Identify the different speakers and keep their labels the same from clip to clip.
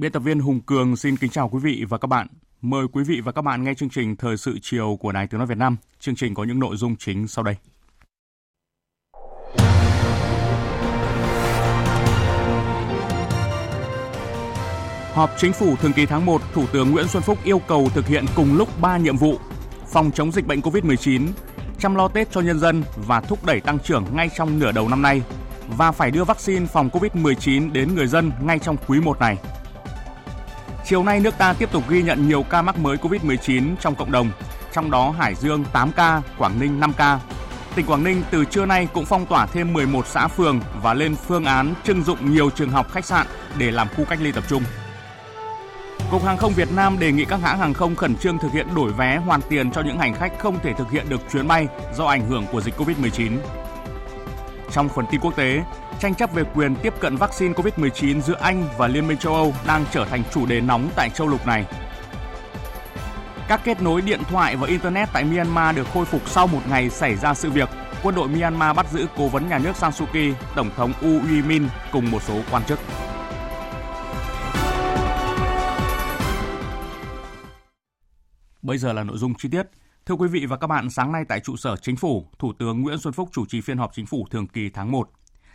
Speaker 1: Biên tập viên Hùng Cường xin kính chào quý vị và các bạn. Mời quý vị và các bạn nghe chương trình Thời sự chiều của Đài Tiếng Nói Việt Nam. Chương trình có những nội dung chính sau đây. Họp chính phủ thường kỳ tháng 1, Thủ tướng Nguyễn Xuân Phúc yêu cầu thực hiện cùng lúc 3 nhiệm vụ: phòng chống dịch bệnh COVID-19, chăm lo Tết cho nhân dân và thúc đẩy tăng trưởng ngay trong nửa đầu năm nay và phải đưa vaccine phòng COVID-19 đến người dân ngay trong quý 1 này. Chiều nay nước ta tiếp tục ghi nhận nhiều ca mắc mới COVID-19 trong cộng đồng, trong đó Hải Dương 8 ca, Quảng Ninh 5 ca. Tỉnh Quảng Ninh từ trưa nay cũng phong tỏa thêm 11 xã phường và lên phương án trưng dụng nhiều trường học khách sạn để làm khu cách ly tập trung. Cục Hàng không Việt Nam đề nghị các hãng hàng không khẩn trương thực hiện đổi vé hoàn tiền cho những hành khách không thể thực hiện được chuyến bay do ảnh hưởng của dịch COVID-19. Trong phần tin quốc tế, tranh chấp về quyền tiếp cận vaccine COVID-19 giữa Anh và Liên minh châu Âu đang trở thành chủ đề nóng tại châu lục này. Các kết nối điện thoại và Internet tại Myanmar được khôi phục sau một ngày xảy ra sự việc. Quân đội Myanmar bắt giữ cố vấn nhà nước Sang Suu Kyi, Tổng thống U Uy Min cùng một số quan chức. Bây giờ là nội dung chi tiết. Thưa quý vị và các bạn, sáng nay tại trụ sở Chính phủ, Thủ tướng Nguyễn Xuân Phúc chủ trì phiên họp Chính phủ thường kỳ tháng 1.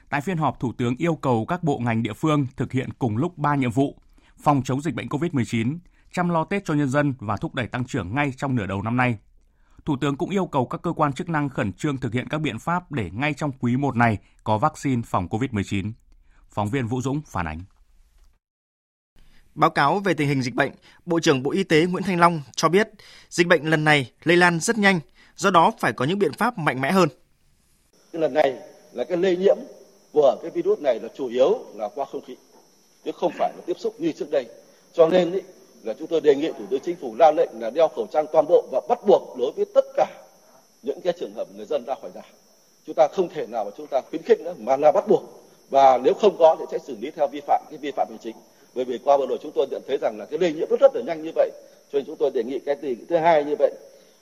Speaker 1: Tại phiên họp, Thủ tướng yêu cầu các bộ ngành địa phương thực hiện cùng lúc 3 nhiệm vụ: phòng chống dịch bệnh COVID-19, chăm lo Tết cho nhân dân và thúc đẩy tăng trưởng ngay trong nửa đầu năm nay. Thủ tướng cũng yêu cầu các cơ quan chức năng khẩn trương thực hiện các biện pháp để ngay trong quý 1 này có vaccine phòng COVID-19. Phóng viên Vũ Dũng phản ánh.
Speaker 2: Báo cáo về tình hình dịch bệnh, Bộ trưởng Bộ Y tế Nguyễn Thanh Long cho biết dịch bệnh lần này lây lan rất nhanh, do đó phải có những biện pháp mạnh mẽ hơn.
Speaker 3: Lần này là cái lây nhiễm của cái virus này là chủ yếu là qua không khí, chứ không phải là tiếp xúc như trước đây. Cho nên ý, là chúng tôi đề nghị Thủ tướng Chính phủ ra lệnh là đeo khẩu trang toàn bộ và bắt buộc đối với tất cả những cái trường hợp người dân ra khỏi nhà. Chúng ta không thể nào mà chúng ta khuyến khích nữa mà là bắt buộc và nếu không có thì sẽ xử lý theo vi phạm cái vi phạm hành chính bởi vì qua vừa rồi chúng tôi nhận thấy rằng là cái lây nhiễm rất rất là nhanh như vậy cho nên chúng tôi đề nghị cái gì thứ hai như vậy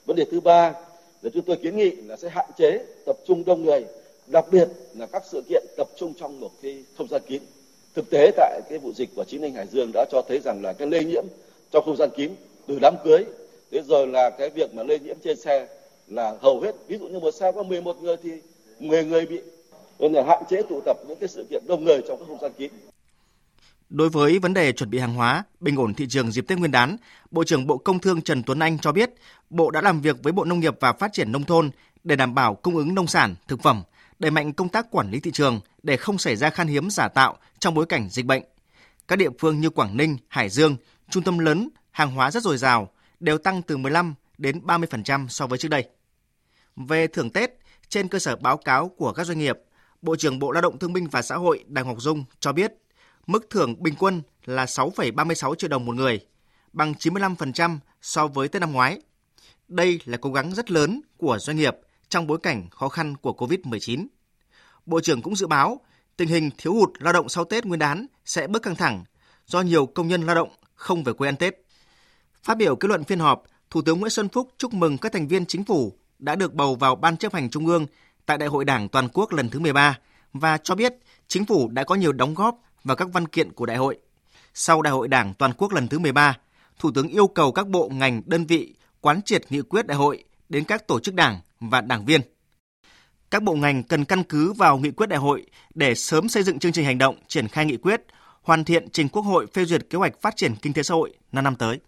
Speaker 3: vấn đề thứ ba là chúng tôi kiến nghị là sẽ hạn chế tập trung đông người đặc biệt là các sự kiện tập trung trong một cái không gian kín. Thực tế tại cái vụ dịch của chính ninh hải dương đã cho thấy rằng là cái lây nhiễm trong không gian kín từ đám cưới thế rồi là cái việc mà lây nhiễm trên xe là hầu hết ví dụ như một xe có 11 người thì 10 người bị nên là hạn chế tụ tập những cái sự kiện đông người trong các không gian kín.
Speaker 2: Đối với vấn đề chuẩn bị hàng hóa, bình ổn thị trường dịp Tết Nguyên đán, Bộ trưởng Bộ Công Thương Trần Tuấn Anh cho biết, Bộ đã làm việc với Bộ Nông nghiệp và Phát triển Nông thôn để đảm bảo cung ứng nông sản, thực phẩm, đẩy mạnh công tác quản lý thị trường để không xảy ra khan hiếm giả tạo trong bối cảnh dịch bệnh. Các địa phương như Quảng Ninh, Hải Dương, trung tâm lớn, hàng hóa rất dồi dào, đều tăng từ 15 đến 30% so với trước đây. Về thưởng Tết, trên cơ sở báo cáo của các doanh nghiệp, Bộ trưởng Bộ Lao động Thương binh và Xã hội Đào Ngọc Dung cho biết mức thưởng bình quân là 6,36 triệu đồng một người, bằng 95% so với Tết năm ngoái. Đây là cố gắng rất lớn của doanh nghiệp trong bối cảnh khó khăn của COVID-19. Bộ trưởng cũng dự báo tình hình thiếu hụt lao động sau Tết Nguyên đán sẽ bớt căng thẳng do nhiều công nhân lao động không về quê ăn Tết. Phát biểu kết luận phiên họp, Thủ tướng Nguyễn Xuân Phúc chúc mừng các thành viên chính phủ đã được bầu vào Ban chấp hành Trung ương tại Đại hội Đảng toàn quốc lần thứ 13 và cho biết chính phủ đã có nhiều đóng góp vào các văn kiện của đại hội. Sau Đại hội Đảng toàn quốc lần thứ 13, Thủ tướng yêu cầu các bộ ngành đơn vị quán triệt nghị quyết đại hội đến các tổ chức đảng và đảng viên. Các bộ ngành cần căn cứ vào nghị quyết đại hội để sớm xây dựng chương trình hành động triển khai nghị quyết, hoàn thiện trình Quốc hội phê duyệt kế hoạch phát triển kinh tế xã hội năm năm tới.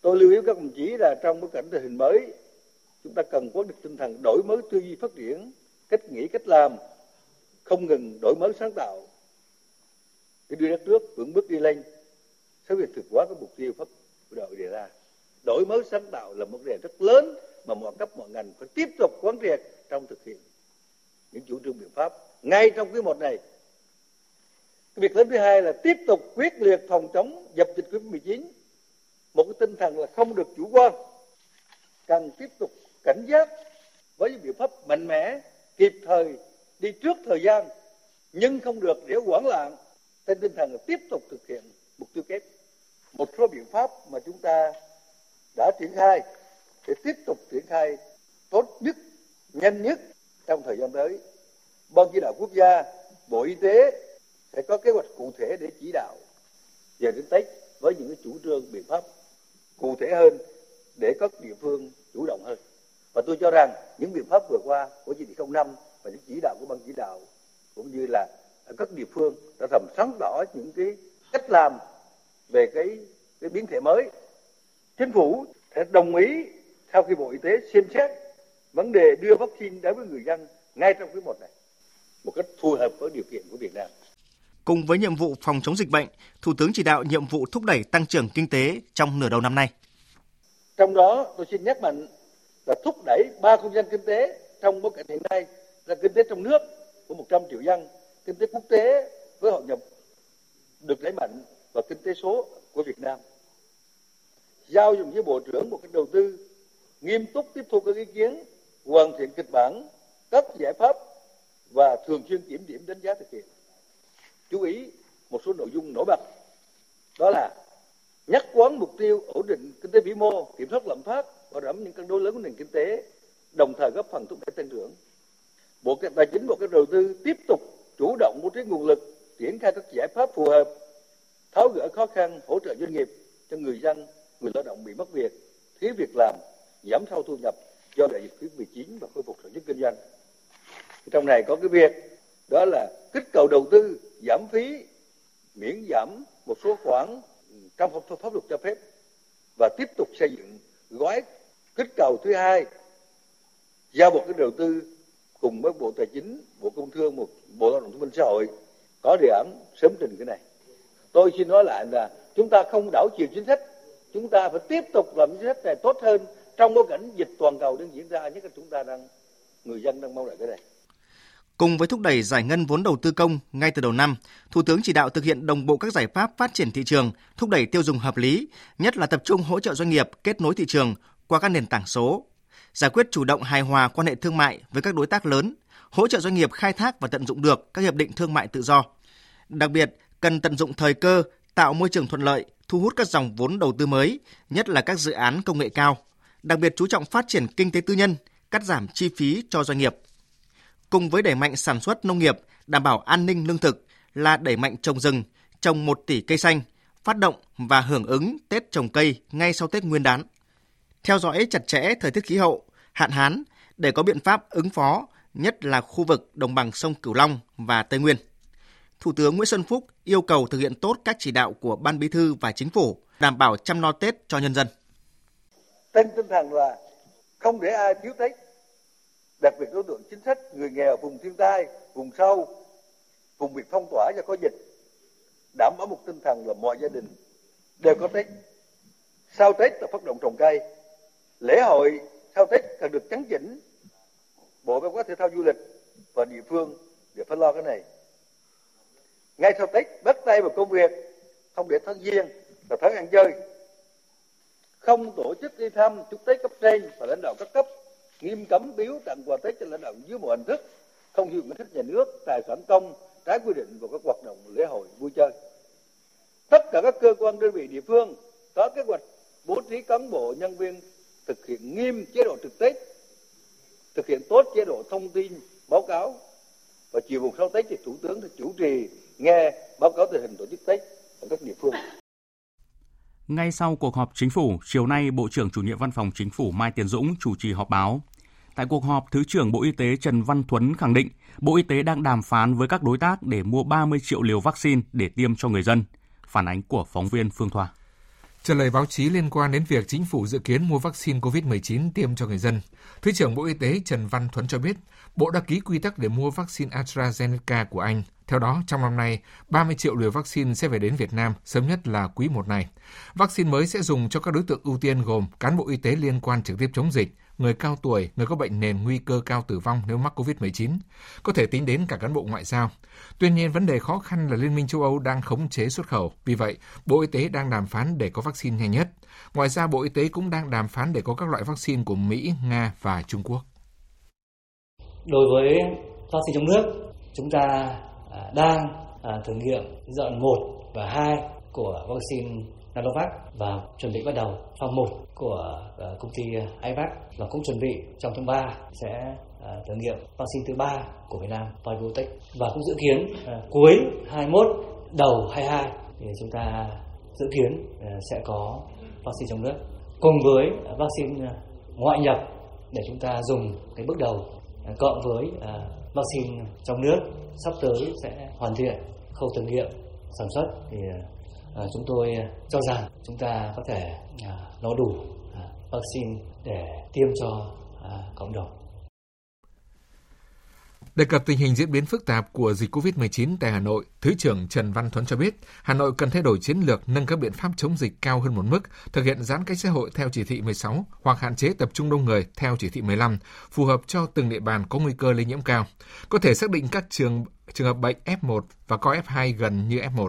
Speaker 3: Tôi lưu ý các đồng chí là trong bối cảnh tình hình mới, chúng ta cần có được tinh thần đổi mới tư duy phát triển, cách nghĩ, cách làm
Speaker 4: không ngừng đổi mới sáng tạo để đưa đất nước vững bước đi lên sẽ việc thực hóa các mục tiêu phát của đội đề ra đổi mới sáng tạo là một đề rất lớn mà mọi cấp mọi ngành phải tiếp tục quán triệt trong thực hiện những chủ trương biện pháp ngay trong quý một này. Cái việc lớn thứ hai là tiếp tục quyết liệt phòng chống dập dịch covid 19 một cái tinh thần là không được chủ quan, cần tiếp tục cảnh giác với những biện pháp mạnh mẽ, kịp thời, đi trước thời gian, nhưng không được để hoảng loạn trên tinh thần là tiếp tục thực hiện mục tiêu kép. Một số biện pháp mà chúng ta đã triển khai để tiếp tục triển khai tốt nhất, nhanh nhất trong thời gian tới, ban chỉ đạo quốc gia, bộ y tế sẽ có kế hoạch cụ thể để chỉ đạo về đến tết với những cái chủ trương, biện pháp cụ thể hơn để các địa phương chủ động hơn. Và tôi cho rằng những biện pháp vừa qua của chỉ thị 05 và những chỉ đạo của ban chỉ đạo cũng như là ở các địa phương đã làm sáng tỏ những cái cách làm về cái cái biến thể mới. Chính phủ sẽ đồng ý sau khi bộ y tế xem xét vấn đề đưa vaccine đến với người dân ngay trong quý một này một cách phù hợp với điều kiện của Việt Nam.
Speaker 2: Cùng với nhiệm vụ phòng chống dịch bệnh, Thủ tướng chỉ đạo nhiệm vụ thúc đẩy tăng trưởng kinh tế trong nửa đầu năm nay.
Speaker 4: Trong đó, tôi xin nhắc mạnh là thúc đẩy ba không gian kinh tế trong bối cảnh hiện nay là kinh tế trong nước của 100 triệu dân, kinh tế quốc tế với hội nhập được đẩy mạnh và kinh tế số của Việt Nam. Giao dụng với Bộ trưởng một cái đầu tư nghiêm túc tiếp thu các ý kiến, hoàn thiện kịch bản, các giải pháp và thường xuyên kiểm điểm đánh giá thực hiện. Chú ý một số nội dung nổi bật đó là nhắc quán mục tiêu ổn định kinh tế vĩ mô, kiểm soát lạm phát, bảo đảm những cân đối lớn của nền kinh tế, đồng thời góp phần thúc đẩy tăng trưởng. Bộ Tài chính Bộ Kế đầu tư tiếp tục chủ động bố trí nguồn lực, triển khai các giải pháp phù hợp, tháo gỡ khó khăn, hỗ trợ doanh nghiệp cho người dân, người lao động bị mất việc, thiếu việc làm, giảm sâu thu nhập do đại dịch Covid-19 và khôi phục sản xuất kinh doanh. Trong này có cái việc đó là kích cầu đầu tư, giảm phí, miễn giảm một số khoản ừ, trong pháp, pháp luật cho phép và tiếp tục xây dựng gói kích cầu thứ hai giao bộ cái đầu tư cùng với bộ tài chính bộ công thương một bộ lao động thương minh xã hội có đề án sớm trình cái này tôi xin nói lại là chúng ta không đảo chiều chính sách chúng ta phải tiếp tục làm chính sách này tốt hơn trong bối cảnh dịch toàn cầu đang diễn ra nhất là chúng ta đang người dân đang mong đợi cái này
Speaker 2: Cùng với thúc đẩy giải ngân vốn đầu tư công ngay từ đầu năm, Thủ tướng chỉ đạo thực hiện đồng bộ các giải pháp phát triển thị trường, thúc đẩy tiêu dùng hợp lý, nhất là tập trung hỗ trợ doanh nghiệp kết nối thị trường qua các nền tảng số, giải quyết chủ động hài hòa quan hệ thương mại với các đối tác lớn, hỗ trợ doanh nghiệp khai thác và tận dụng được các hiệp định thương mại tự do. Đặc biệt, cần tận dụng thời cơ, tạo môi trường thuận lợi, thu hút các dòng vốn đầu tư mới, nhất là các dự án công nghệ cao. Đặc biệt chú trọng phát triển kinh tế tư nhân, cắt giảm chi phí cho doanh nghiệp cùng với đẩy mạnh sản xuất nông nghiệp, đảm bảo an ninh lương thực là đẩy mạnh trồng rừng, trồng 1 tỷ cây xanh, phát động và hưởng ứng Tết trồng cây ngay sau Tết Nguyên đán. Theo dõi chặt chẽ thời tiết khí hậu, hạn hán để có biện pháp ứng phó, nhất là khu vực đồng bằng sông Cửu Long và Tây Nguyên. Thủ tướng Nguyễn Xuân Phúc yêu cầu thực hiện tốt các chỉ đạo của Ban Bí thư và Chính phủ, đảm bảo chăm lo Tết cho nhân dân
Speaker 4: trên tinh thần là không để ai thiếu Tết, đặc biệt đối tượng chính sách người nghèo vùng thiên tai vùng sâu vùng bị phong tỏa do có dịch. Đảm bảo một tinh thần là mọi gia đình đều có tết. Sau tết là phát động trồng cây. Lễ hội sau tết cần được chấn chỉnh. Bộ văn hóa thể thao du lịch và địa phương để phải lo cái này. Ngay sau tết bắt tay vào công việc không để thân duyên là tháng ăn chơi không tổ chức đi thăm chúc tết cấp trên và lãnh đạo các cấp, nghiêm cấm biếu tặng quà tết cho lãnh đạo dưới mọi hình thức, không sử ngân sách nhà nước, tài sản công, trái quy định vào các hoạt động lễ hội, vui chơi. Tất cả các cơ quan đơn vị địa phương có kế hoạch bố trí cán bộ, nhân viên thực hiện nghiêm chế độ trực tết, thực hiện tốt chế độ thông tin, báo cáo. Và chiều mùng sau tết thì thủ tướng sẽ chủ trì nghe báo cáo tình hình tổ chức tết ở các địa phương
Speaker 1: ngay sau cuộc họp chính phủ, chiều nay Bộ trưởng chủ nhiệm Văn phòng Chính phủ Mai Tiến Dũng chủ trì họp báo. Tại cuộc họp, Thứ trưởng Bộ Y tế Trần Văn Thuấn khẳng định Bộ Y tế đang đàm phán với các đối tác để mua 30 triệu liều vaccine để tiêm cho người dân. Phản ánh của phóng viên Phương Thoa.
Speaker 5: Trả lời báo chí liên quan đến việc chính phủ dự kiến mua vaccine COVID-19 tiêm cho người dân, Thứ trưởng Bộ Y tế Trần Văn Thuấn cho biết, Bộ đã ký quy tắc để mua vaccine AstraZeneca của Anh. Theo đó, trong năm nay, 30 triệu liều vaccine sẽ về đến Việt Nam, sớm nhất là quý 1 này. Vaccine mới sẽ dùng cho các đối tượng ưu tiên gồm cán bộ y tế liên quan trực tiếp chống dịch, người cao tuổi, người có bệnh nền nguy cơ cao tử vong nếu mắc COVID-19, có thể tính đến cả cán bộ ngoại giao. Tuy nhiên, vấn đề khó khăn là Liên minh châu Âu đang khống chế xuất khẩu. Vì vậy, Bộ Y tế đang đàm phán để có vaccine nhanh nhất. Ngoài ra, Bộ Y tế cũng đang đàm phán để có các loại vaccine của Mỹ, Nga và Trung Quốc.
Speaker 6: Đối với vaccine trong nước, chúng ta À, đang à, thử nghiệm giai đoạn 1 và 2 của vaccine Nanovac và chuẩn bị bắt đầu phòng 1 của à, công ty IVAC và cũng chuẩn bị trong tháng 3 sẽ thử nghiệm vaccine thứ ba của Việt Nam Biotech và cũng dự kiến cuối 21 đầu 22 thì chúng ta dự kiến sẽ có vaccine trong nước cùng với vaccine ngoại nhập để chúng ta dùng cái bước đầu cộng với vaccine trong nước sắp tới sẽ hoàn thiện khâu thử nghiệm sản xuất thì À, chúng tôi cho rằng chúng ta có thể à, nó đủ à, vaccine để tiêm cho à, cộng đồng.
Speaker 5: Đề cập tình hình diễn biến phức tạp của dịch COVID-19 tại Hà Nội, Thứ trưởng Trần Văn Thuấn cho biết, Hà Nội cần thay đổi chiến lược nâng các biện pháp chống dịch cao hơn một mức, thực hiện giãn cách xã hội theo chỉ thị 16 hoặc hạn chế tập trung đông người theo chỉ thị 15, phù hợp cho từng địa bàn có nguy cơ lây nhiễm cao. Có thể xác định các trường trường hợp bệnh F1 và coi F2 gần như F1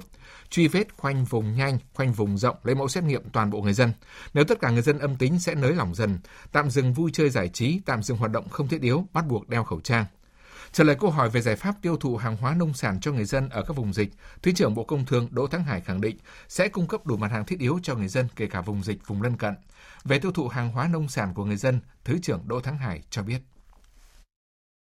Speaker 5: truy vết khoanh vùng nhanh, khoanh vùng rộng lấy mẫu xét nghiệm toàn bộ người dân. Nếu tất cả người dân âm tính sẽ nới lỏng dần, tạm dừng vui chơi giải trí, tạm dừng hoạt động không thiết yếu, bắt buộc đeo khẩu trang. Trả lời câu hỏi về giải pháp tiêu thụ hàng hóa nông sản cho người dân ở các vùng dịch, Thứ trưởng Bộ Công Thương Đỗ Thắng Hải khẳng định sẽ cung cấp đủ mặt hàng thiết yếu cho người dân kể cả vùng dịch, vùng lân cận. Về tiêu thụ hàng hóa nông sản của người dân, Thứ trưởng Đỗ Thắng Hải cho biết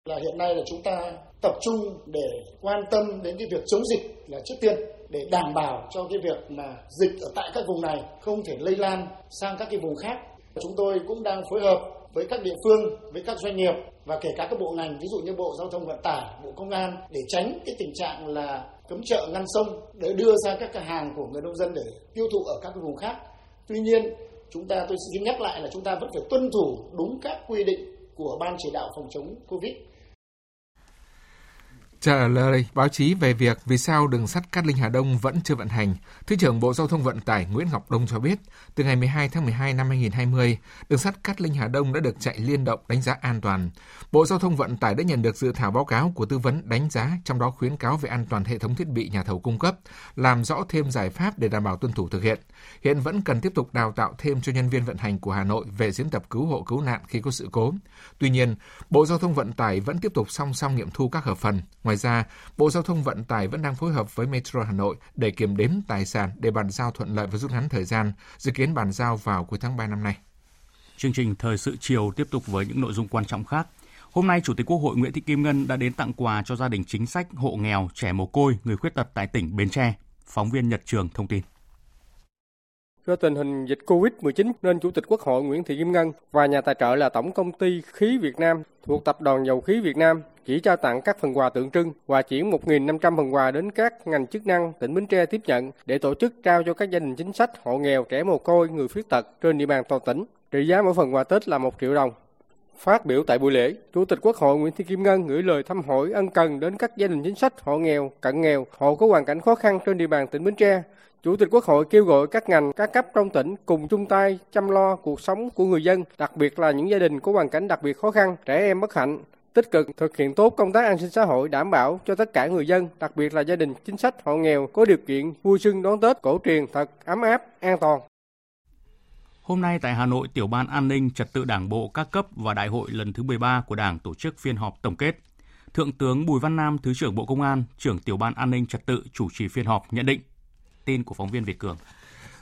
Speaker 7: là hiện nay là chúng ta tập trung để quan tâm đến cái việc chống dịch là trước tiên để đảm bảo cho cái việc mà dịch ở tại các vùng này không thể lây lan sang các cái vùng khác. Chúng tôi cũng đang phối hợp với các địa phương, với các doanh nghiệp và kể cả các bộ ngành, ví dụ như Bộ Giao thông Vận tải, Bộ Công an để tránh cái tình trạng là cấm chợ ngăn sông để đưa ra các cái hàng của người nông dân để tiêu thụ ở các cái vùng khác. Tuy nhiên, chúng ta tôi xin nhắc lại là chúng ta vẫn phải tuân thủ đúng các quy định của Ban chỉ đạo phòng chống Covid
Speaker 5: Trả lời báo chí về việc vì sao đường sắt Cát Linh Hà Đông vẫn chưa vận hành, Thứ trưởng Bộ Giao thông Vận tải Nguyễn Ngọc Đông cho biết, từ ngày 12 tháng 12 năm 2020, đường sắt Cát Linh Hà Đông đã được chạy liên động đánh giá an toàn. Bộ Giao thông Vận tải đã nhận được dự thảo báo cáo của tư vấn đánh giá, trong đó khuyến cáo về an toàn hệ thống thiết bị nhà thầu cung cấp, làm rõ thêm giải pháp để đảm bảo tuân thủ thực hiện. Hiện vẫn cần tiếp tục đào tạo thêm cho nhân viên vận hành của Hà Nội về diễn tập cứu hộ cứu nạn khi có sự cố. Tuy nhiên, Bộ Giao thông Vận tải vẫn tiếp tục song song nghiệm thu các hợp phần. Ngoài ra, Bộ Giao thông Vận tải vẫn đang phối hợp với Metro Hà Nội để kiểm đếm tài sản để bàn giao thuận lợi và rút ngắn thời gian, dự kiến bàn giao vào cuối tháng 3 năm nay.
Speaker 1: Chương trình Thời sự chiều tiếp tục với những nội dung quan trọng khác. Hôm nay, Chủ tịch Quốc hội Nguyễn Thị Kim Ngân đã đến tặng quà cho gia đình chính sách, hộ nghèo, trẻ mồ côi, người khuyết tật tại tỉnh Bến Tre. Phóng viên Nhật Trường thông tin.
Speaker 8: Do tình hình dịch Covid-19 nên Chủ tịch Quốc hội Nguyễn Thị Kim Ngân và nhà tài trợ là Tổng công ty Khí Việt Nam thuộc Tập đoàn Dầu khí Việt Nam chỉ trao tặng các phần quà tượng trưng và chuyển 1.500 phần quà đến các ngành chức năng tỉnh Bến Tre tiếp nhận để tổ chức trao cho các gia đình chính sách, hộ nghèo, trẻ mồ côi, người khuyết tật trên địa bàn toàn tỉnh. Trị giá mỗi phần quà Tết là 1 triệu đồng. Phát biểu tại buổi lễ, Chủ tịch Quốc hội Nguyễn Thị Kim Ngân gửi lời thăm hỏi ân cần đến các gia đình chính sách, hộ nghèo, cận nghèo, hộ có hoàn cảnh khó khăn trên địa bàn tỉnh Bến Tre. Chủ tịch Quốc hội kêu gọi các ngành, các cấp trong tỉnh cùng chung tay chăm lo cuộc sống của người dân, đặc biệt là những gia đình có hoàn cảnh đặc biệt khó khăn, trẻ em bất hạnh, tích cực thực hiện tốt công tác an sinh xã hội đảm bảo cho tất cả người dân, đặc biệt là gia đình chính sách hộ nghèo có điều kiện vui xuân đón Tết cổ truyền thật ấm áp, an toàn.
Speaker 1: Hôm nay tại Hà Nội, Tiểu ban An ninh Trật tự Đảng bộ các cấp và Đại hội lần thứ 13 của Đảng tổ chức phiên họp tổng kết. Thượng tướng Bùi Văn Nam, Thứ trưởng Bộ Công an, trưởng Tiểu ban An ninh Trật tự chủ trì phiên họp nhận định. Tin của phóng viên Việt Cường.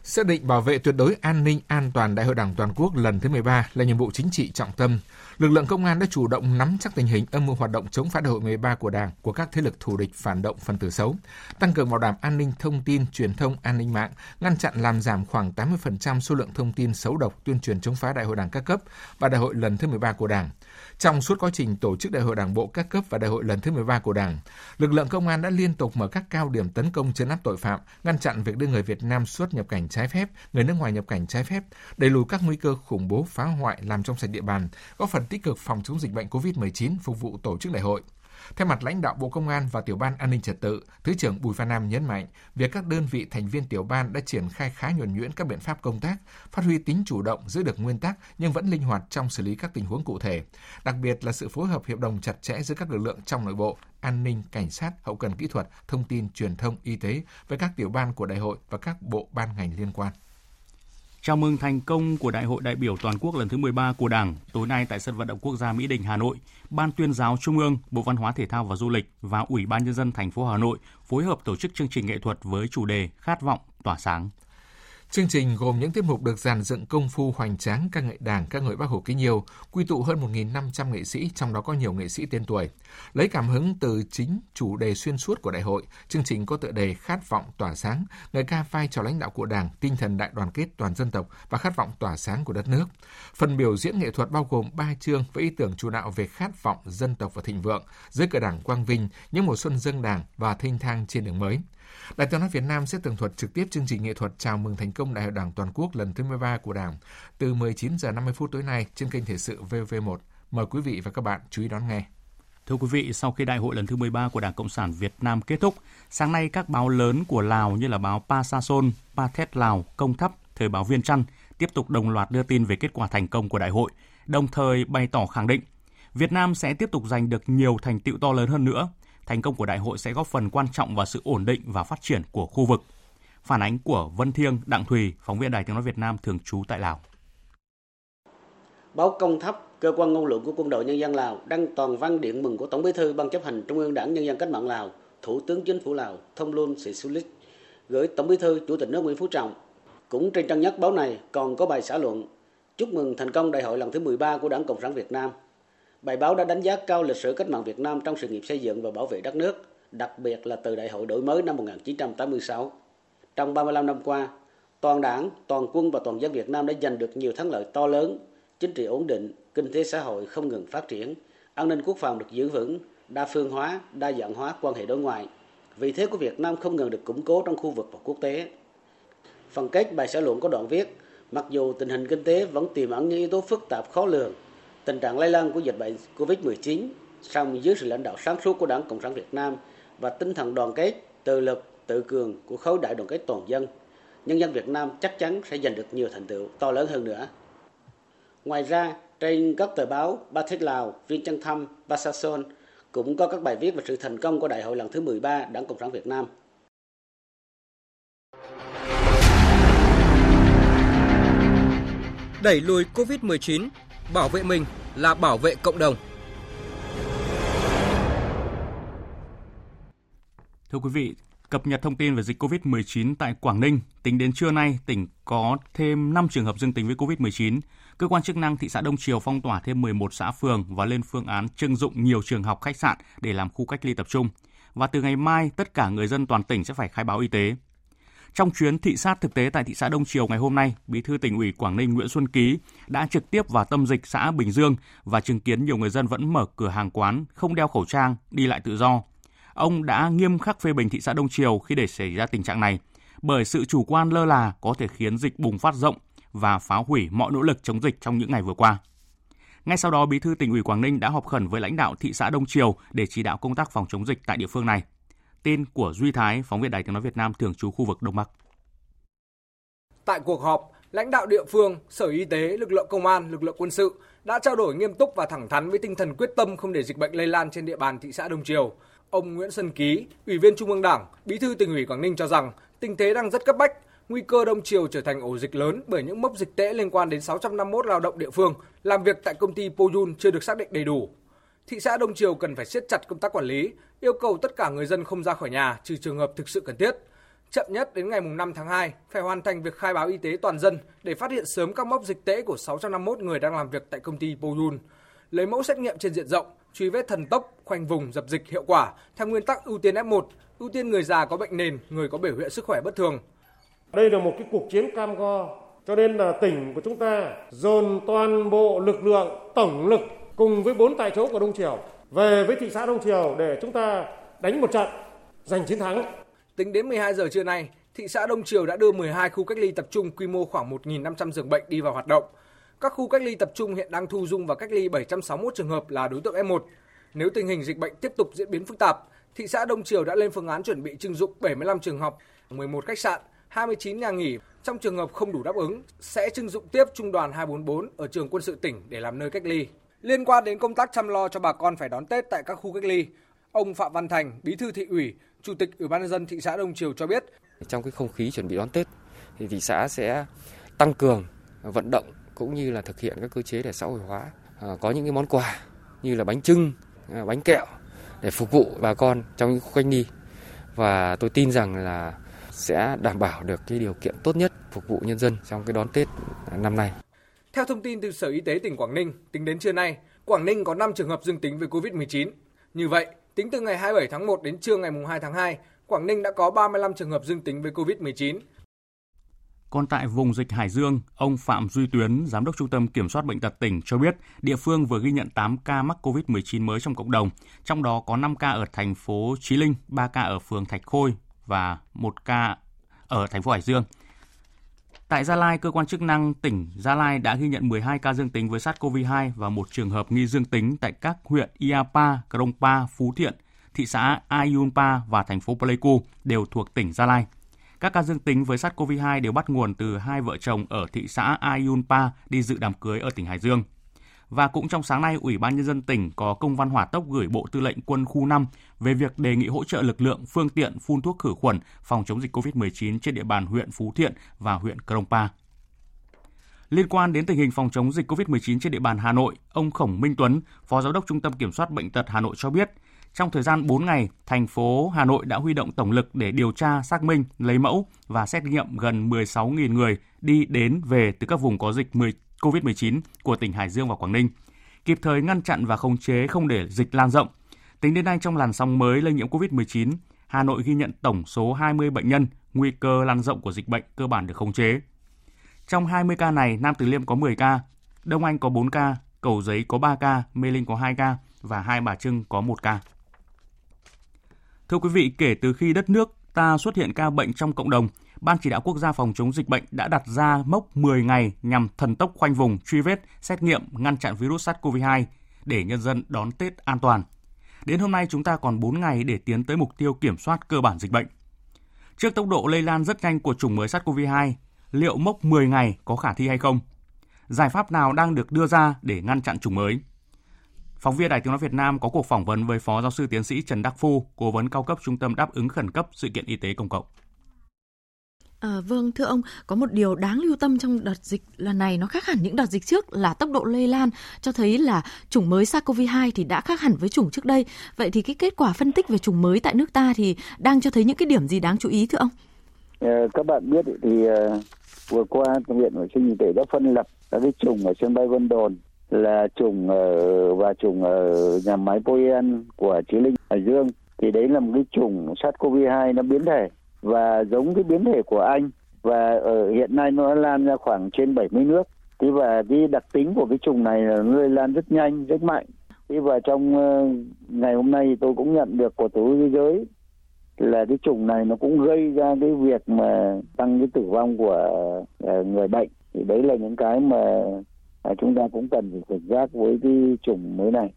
Speaker 5: Xác định bảo vệ tuyệt đối an ninh an toàn Đại hội Đảng toàn quốc lần thứ 13 là nhiệm vụ chính trị trọng tâm. Lực lượng công an đã chủ động nắm chắc tình hình âm mưu hoạt động chống phá Đại hội 13 của Đảng của các thế lực thù địch phản động phần tử xấu, tăng cường bảo đảm an ninh thông tin, truyền thông, an ninh mạng, ngăn chặn làm giảm khoảng 80% số lượng thông tin xấu độc tuyên truyền chống phá Đại hội Đảng các cấp và Đại hội lần thứ 13 của Đảng trong suốt quá trình tổ chức Đại hội Đảng bộ các cấp và Đại hội lần thứ 13 của Đảng, lực lượng công an đã liên tục mở các cao điểm tấn công chấn áp tội phạm, ngăn chặn việc đưa người Việt Nam xuất nhập cảnh trái phép, người nước ngoài nhập cảnh trái phép, đẩy lùi các nguy cơ khủng bố phá hoại làm trong sạch địa bàn, góp phần tích cực phòng chống dịch bệnh COVID-19 phục vụ tổ chức đại hội. Theo mặt lãnh đạo Bộ Công an và Tiểu ban An ninh Trật tự, Thứ trưởng Bùi Văn Nam nhấn mạnh, việc các đơn vị thành viên tiểu ban đã triển khai khá nhuần nhuyễn các biện pháp công tác, phát huy tính chủ động giữ được nguyên tắc nhưng vẫn linh hoạt trong xử lý các tình huống cụ thể. Đặc biệt là sự phối hợp hiệp đồng chặt chẽ giữa các lực lượng trong nội bộ, an ninh, cảnh sát, hậu cần kỹ thuật, thông tin, truyền thông, y tế với các tiểu ban của đại hội và các bộ ban ngành liên quan.
Speaker 1: Chào mừng thành công của Đại hội đại biểu toàn quốc lần thứ 13 của Đảng, tối nay tại sân vận động quốc gia Mỹ Đình, Hà Nội, Ban tuyên giáo Trung ương, Bộ Văn hóa Thể thao và Du lịch và Ủy ban nhân dân thành phố Hà Nội phối hợp tổ chức chương trình nghệ thuật với chủ đề Khát vọng tỏa sáng.
Speaker 5: Chương trình gồm những tiết mục được dàn dựng công phu hoành tráng ca ngợi Đảng, ca ngợi Bác Hồ kính yêu, quy tụ hơn 1.500 nghệ sĩ, trong đó có nhiều nghệ sĩ tên tuổi. Lấy cảm hứng từ chính chủ đề xuyên suốt của đại hội, chương trình có tựa đề Khát vọng tỏa sáng, người ca vai trò lãnh đạo của Đảng, tinh thần đại đoàn kết toàn dân tộc và khát vọng tỏa sáng của đất nước. Phần biểu diễn nghệ thuật bao gồm 3 chương với ý tưởng chủ đạo về khát vọng dân tộc và thịnh vượng, dưới cờ Đảng quang vinh, những mùa xuân dân Đảng và thanh thang trên đường mới. Đài tiếng nói Việt Nam sẽ tường thuật trực tiếp chương trình nghệ thuật chào mừng thành công Đại hội Đảng toàn quốc lần thứ 13 của Đảng từ 19 giờ 50 phút tối nay trên kênh Thể sự VV1. Mời quý vị và các bạn chú ý đón nghe.
Speaker 1: Thưa quý vị, sau khi đại hội lần thứ 13 của Đảng Cộng sản Việt Nam kết thúc, sáng nay các báo lớn của Lào như là báo Pasason, Pathet Lào, Công Thấp, Thời báo Viên Trăn tiếp tục đồng loạt đưa tin về kết quả thành công của đại hội, đồng thời bày tỏ khẳng định Việt Nam sẽ tiếp tục giành được nhiều thành tựu to lớn hơn nữa, thành công của đại hội sẽ góp phần quan trọng vào sự ổn định và phát triển của khu vực. Phản ánh của Vân Thiêng, Đặng Thùy, phóng viên Đài Tiếng Nói Việt Nam thường trú tại Lào.
Speaker 9: Báo Công Thấp, cơ quan ngôn luận của Quân đội Nhân dân Lào đăng toàn văn điện mừng của Tổng bí thư Ban chấp hành Trung ương Đảng Nhân dân Cách mạng Lào, Thủ tướng Chính phủ Lào Thông Luân Sĩ Xu Lích gửi Tổng bí thư Chủ tịch nước Nguyễn Phú Trọng. Cũng trên trang nhất báo này còn có bài xã luận chúc mừng thành công đại hội lần thứ 13 của Đảng Cộng sản Việt Nam – Bài báo đã đánh giá cao lịch sử cách mạng Việt Nam trong sự nghiệp xây dựng và bảo vệ đất nước, đặc biệt là từ Đại hội đổi mới năm 1986. Trong 35 năm qua, toàn đảng, toàn quân và toàn dân Việt Nam đã giành được nhiều thắng lợi to lớn, chính trị ổn định, kinh tế xã hội không ngừng phát triển, an ninh quốc phòng được giữ vững, đa phương hóa, đa dạng hóa quan hệ đối ngoại. Vị thế của Việt Nam không ngừng được củng cố trong khu vực và quốc tế. Phần kết bài xã luận có đoạn viết, mặc dù tình hình kinh tế vẫn tiềm ẩn những yếu tố phức tạp khó lường, tình trạng lây lan của dịch bệnh COVID-19 song dưới sự lãnh đạo sáng suốt của Đảng Cộng sản Việt Nam và tinh thần đoàn kết, tự lực, tự cường của khối đại đoàn kết toàn dân, nhân dân Việt Nam chắc chắn sẽ giành được nhiều thành tựu to lớn hơn nữa. Ngoài ra, trên các tờ báo Ba Thiết Lào, Viên Trăng Thăm, Basason cũng có các bài viết về sự thành công của Đại hội lần thứ 13 Đảng Cộng sản Việt Nam.
Speaker 10: Đẩy lùi COVID-19 bảo vệ mình là bảo vệ cộng đồng.
Speaker 1: Thưa quý vị, cập nhật thông tin về dịch COVID-19 tại Quảng Ninh, tính đến trưa nay, tỉnh có thêm 5 trường hợp dương tính với COVID-19. Cơ quan chức năng thị xã Đông Triều phong tỏa thêm 11 xã phường và lên phương án trưng dụng nhiều trường học khách sạn để làm khu cách ly tập trung. Và từ ngày mai, tất cả người dân toàn tỉnh sẽ phải khai báo y tế. Trong chuyến thị sát thực tế tại thị xã Đông Triều ngày hôm nay, Bí thư tỉnh ủy Quảng Ninh Nguyễn Xuân Ký đã trực tiếp vào tâm dịch xã Bình Dương và chứng kiến nhiều người dân vẫn mở cửa hàng quán, không đeo khẩu trang, đi lại tự do. Ông đã nghiêm khắc phê bình thị xã Đông Triều khi để xảy ra tình trạng này, bởi sự chủ quan lơ là có thể khiến dịch bùng phát rộng và phá hủy mọi nỗ lực chống dịch trong những ngày vừa qua. Ngay sau đó, Bí thư tỉnh ủy Quảng Ninh đã họp khẩn với lãnh đạo thị xã Đông Triều để chỉ đạo công tác phòng chống dịch tại địa phương này. Tin của Duy Thái, phóng viên Đài Tiếng Nói Việt Nam thường trú khu vực Đông Bắc.
Speaker 11: Tại cuộc họp, lãnh đạo địa phương, Sở Y tế, lực lượng công an, lực lượng quân sự đã trao đổi nghiêm túc và thẳng thắn với tinh thần quyết tâm không để dịch bệnh lây lan trên địa bàn thị xã Đông Triều. Ông Nguyễn Xuân Ký, Ủy viên Trung ương Đảng, Bí thư tỉnh ủy Quảng Ninh cho rằng tình thế đang rất cấp bách, nguy cơ Đông Triều trở thành ổ dịch lớn bởi những mốc dịch tễ liên quan đến 651 lao động địa phương làm việc tại công ty Poyun chưa được xác định đầy đủ thị xã Đông Triều cần phải siết chặt công tác quản lý, yêu cầu tất cả người dân không ra khỏi nhà trừ trường hợp thực sự cần thiết. Chậm nhất đến ngày 5 tháng 2 phải hoàn thành việc khai báo y tế toàn dân để phát hiện sớm các mốc dịch tễ của 651 người đang làm việc tại công ty Boyun. Lấy mẫu xét nghiệm trên diện rộng, truy vết thần tốc, khoanh vùng dập dịch hiệu quả theo nguyên tắc ưu tiên F1, ưu tiên người già có bệnh nền, người có biểu hiện sức khỏe bất thường.
Speaker 12: Đây là một cái cuộc chiến cam go, cho nên là tỉnh của chúng ta dồn toàn bộ lực lượng tổng lực cùng với bốn tại chỗ của Đông Triều về với thị xã Đông Triều để chúng ta đánh một trận giành chiến thắng.
Speaker 11: Tính đến 12 giờ trưa nay, thị xã Đông Triều đã đưa 12 khu cách ly tập trung quy mô khoảng 1.500 giường bệnh đi vào hoạt động. Các khu cách ly tập trung hiện đang thu dung và cách ly 761 trường hợp là đối tượng F1. Nếu tình hình dịch bệnh tiếp tục diễn biến phức tạp, thị xã Đông Triều đã lên phương án chuẩn bị trưng dụng 75 trường học, 11 khách sạn, 29 nhà nghỉ. Trong trường hợp không đủ đáp ứng, sẽ trưng dụng tiếp trung đoàn 244 ở trường quân sự tỉnh để làm nơi cách ly. Liên quan đến công tác chăm lo cho bà con phải đón Tết tại các khu cách ly, ông Phạm Văn Thành, Bí thư thị ủy, Chủ tịch Ủy ban nhân dân thị xã Đông Triều cho biết,
Speaker 13: trong cái không khí chuẩn bị đón Tết thì thị xã sẽ tăng cường vận động cũng như là thực hiện các cơ chế để xã hội hóa, à, có những cái món quà như là bánh trưng, à, bánh kẹo để phục vụ bà con trong những khu cách ly. Và tôi tin rằng là sẽ đảm bảo được cái điều kiện tốt nhất phục vụ nhân dân trong cái đón Tết năm nay.
Speaker 11: Theo thông tin từ Sở Y tế tỉnh Quảng Ninh, tính đến trưa nay, Quảng Ninh có 5 trường hợp dương tính với COVID-19. Như vậy, tính từ ngày 27 tháng 1 đến trưa ngày 2 tháng 2, Quảng Ninh đã có 35 trường hợp dương tính với COVID-19.
Speaker 1: Còn tại vùng dịch Hải Dương, ông Phạm Duy Tuyến, Giám đốc Trung tâm Kiểm soát Bệnh tật tỉnh cho biết địa phương vừa ghi nhận 8 ca mắc COVID-19 mới trong cộng đồng, trong đó có 5 ca ở thành phố Chí Linh, 3 ca ở phường Thạch Khôi và 1 ca ở thành phố Hải Dương. Tại Gia Lai, cơ quan chức năng tỉnh Gia Lai đã ghi nhận 12 ca dương tính với SARS-CoV-2 và một trường hợp nghi dương tính tại các huyện Iapa, Krongpa, Phú Thiện, thị xã Ayunpa và thành phố Pleiku đều thuộc tỉnh Gia Lai. Các ca dương tính với SARS-CoV-2 đều bắt nguồn từ hai vợ chồng ở thị xã Ayunpa đi dự đám cưới ở tỉnh Hải Dương. Và cũng trong sáng nay, Ủy ban Nhân dân tỉnh có công văn hỏa tốc gửi Bộ Tư lệnh Quân khu 5 về việc đề nghị hỗ trợ lực lượng, phương tiện phun thuốc khử khuẩn phòng chống dịch COVID-19 trên địa bàn huyện Phú Thiện và huyện Krongpa. Liên quan đến tình hình phòng chống dịch COVID-19 trên địa bàn Hà Nội, ông Khổng Minh Tuấn, Phó Giám đốc Trung tâm Kiểm soát Bệnh tật Hà Nội cho biết, trong thời gian 4 ngày, thành phố Hà Nội đã huy động tổng lực để điều tra, xác minh, lấy mẫu và xét nghiệm gần 16.000 người đi đến về từ các vùng có dịch COVID-19 của tỉnh Hải Dương và Quảng Ninh, kịp thời ngăn chặn và khống chế không để dịch lan rộng. Tính đến nay trong làn sóng mới lây nhiễm COVID-19, Hà Nội ghi nhận tổng số 20 bệnh nhân, nguy cơ lan rộng của dịch bệnh cơ bản được khống chế. Trong 20 ca này, Nam Từ Liêm có 10 ca, Đông Anh có 4 ca, Cầu Giấy có 3 ca, Mê Linh có 2 ca và Hai Bà Trưng có 1 ca. Thưa quý vị, kể từ khi đất nước ta xuất hiện ca bệnh trong cộng đồng, Ban chỉ đạo quốc gia phòng chống dịch bệnh đã đặt ra mốc 10 ngày nhằm thần tốc khoanh vùng, truy vết, xét nghiệm, ngăn chặn virus SARS-CoV-2 để nhân dân đón Tết an toàn. Đến hôm nay chúng ta còn 4 ngày để tiến tới mục tiêu kiểm soát cơ bản dịch bệnh. Trước tốc độ lây lan rất nhanh của chủng mới SARS-CoV-2, liệu mốc 10 ngày có khả thi hay không? Giải pháp nào đang được đưa ra để ngăn chặn chủng mới? Phóng viên Đài Tiếng nói Việt Nam có cuộc phỏng vấn với Phó Giáo sư Tiến sĩ Trần Đắc Phu, cố vấn cao cấp Trung tâm đáp ứng khẩn cấp sự kiện y tế công cộng.
Speaker 14: À, vâng, thưa ông, có một điều đáng lưu tâm trong đợt dịch lần này nó khác hẳn những đợt dịch trước là tốc độ lây lan cho thấy là chủng mới SARS-CoV-2 thì đã khác hẳn với chủng trước đây. Vậy thì cái kết quả phân tích về chủng mới tại nước ta thì đang cho thấy những cái điểm gì đáng chú ý thưa ông?
Speaker 15: À, các bạn biết thì uh, vừa qua viện vệ sinh y tế đã phân lập các cái chủng ở sân bay Vân Đồn là chủng ở và chủng ở nhà máy Poyen của Chí Linh Hải Dương thì đấy là một cái chủng SARS-CoV-2 nó biến thể và giống cái biến thể của Anh và ở hiện nay nó lan ra khoảng trên 70 nước. Thế và cái đặc tính của cái chủng này là nó lây lan rất nhanh, rất mạnh. Thế và trong ờ, ngày hôm nay tôi cũng nhận được của tổ thế giới là cái chủng này nó cũng gây ra cái việc mà tăng cái tử vong của ờ, người bệnh. Thì đấy là những cái mà à, chúng ta cũng cần phải cảnh giác với cái chủng mới này.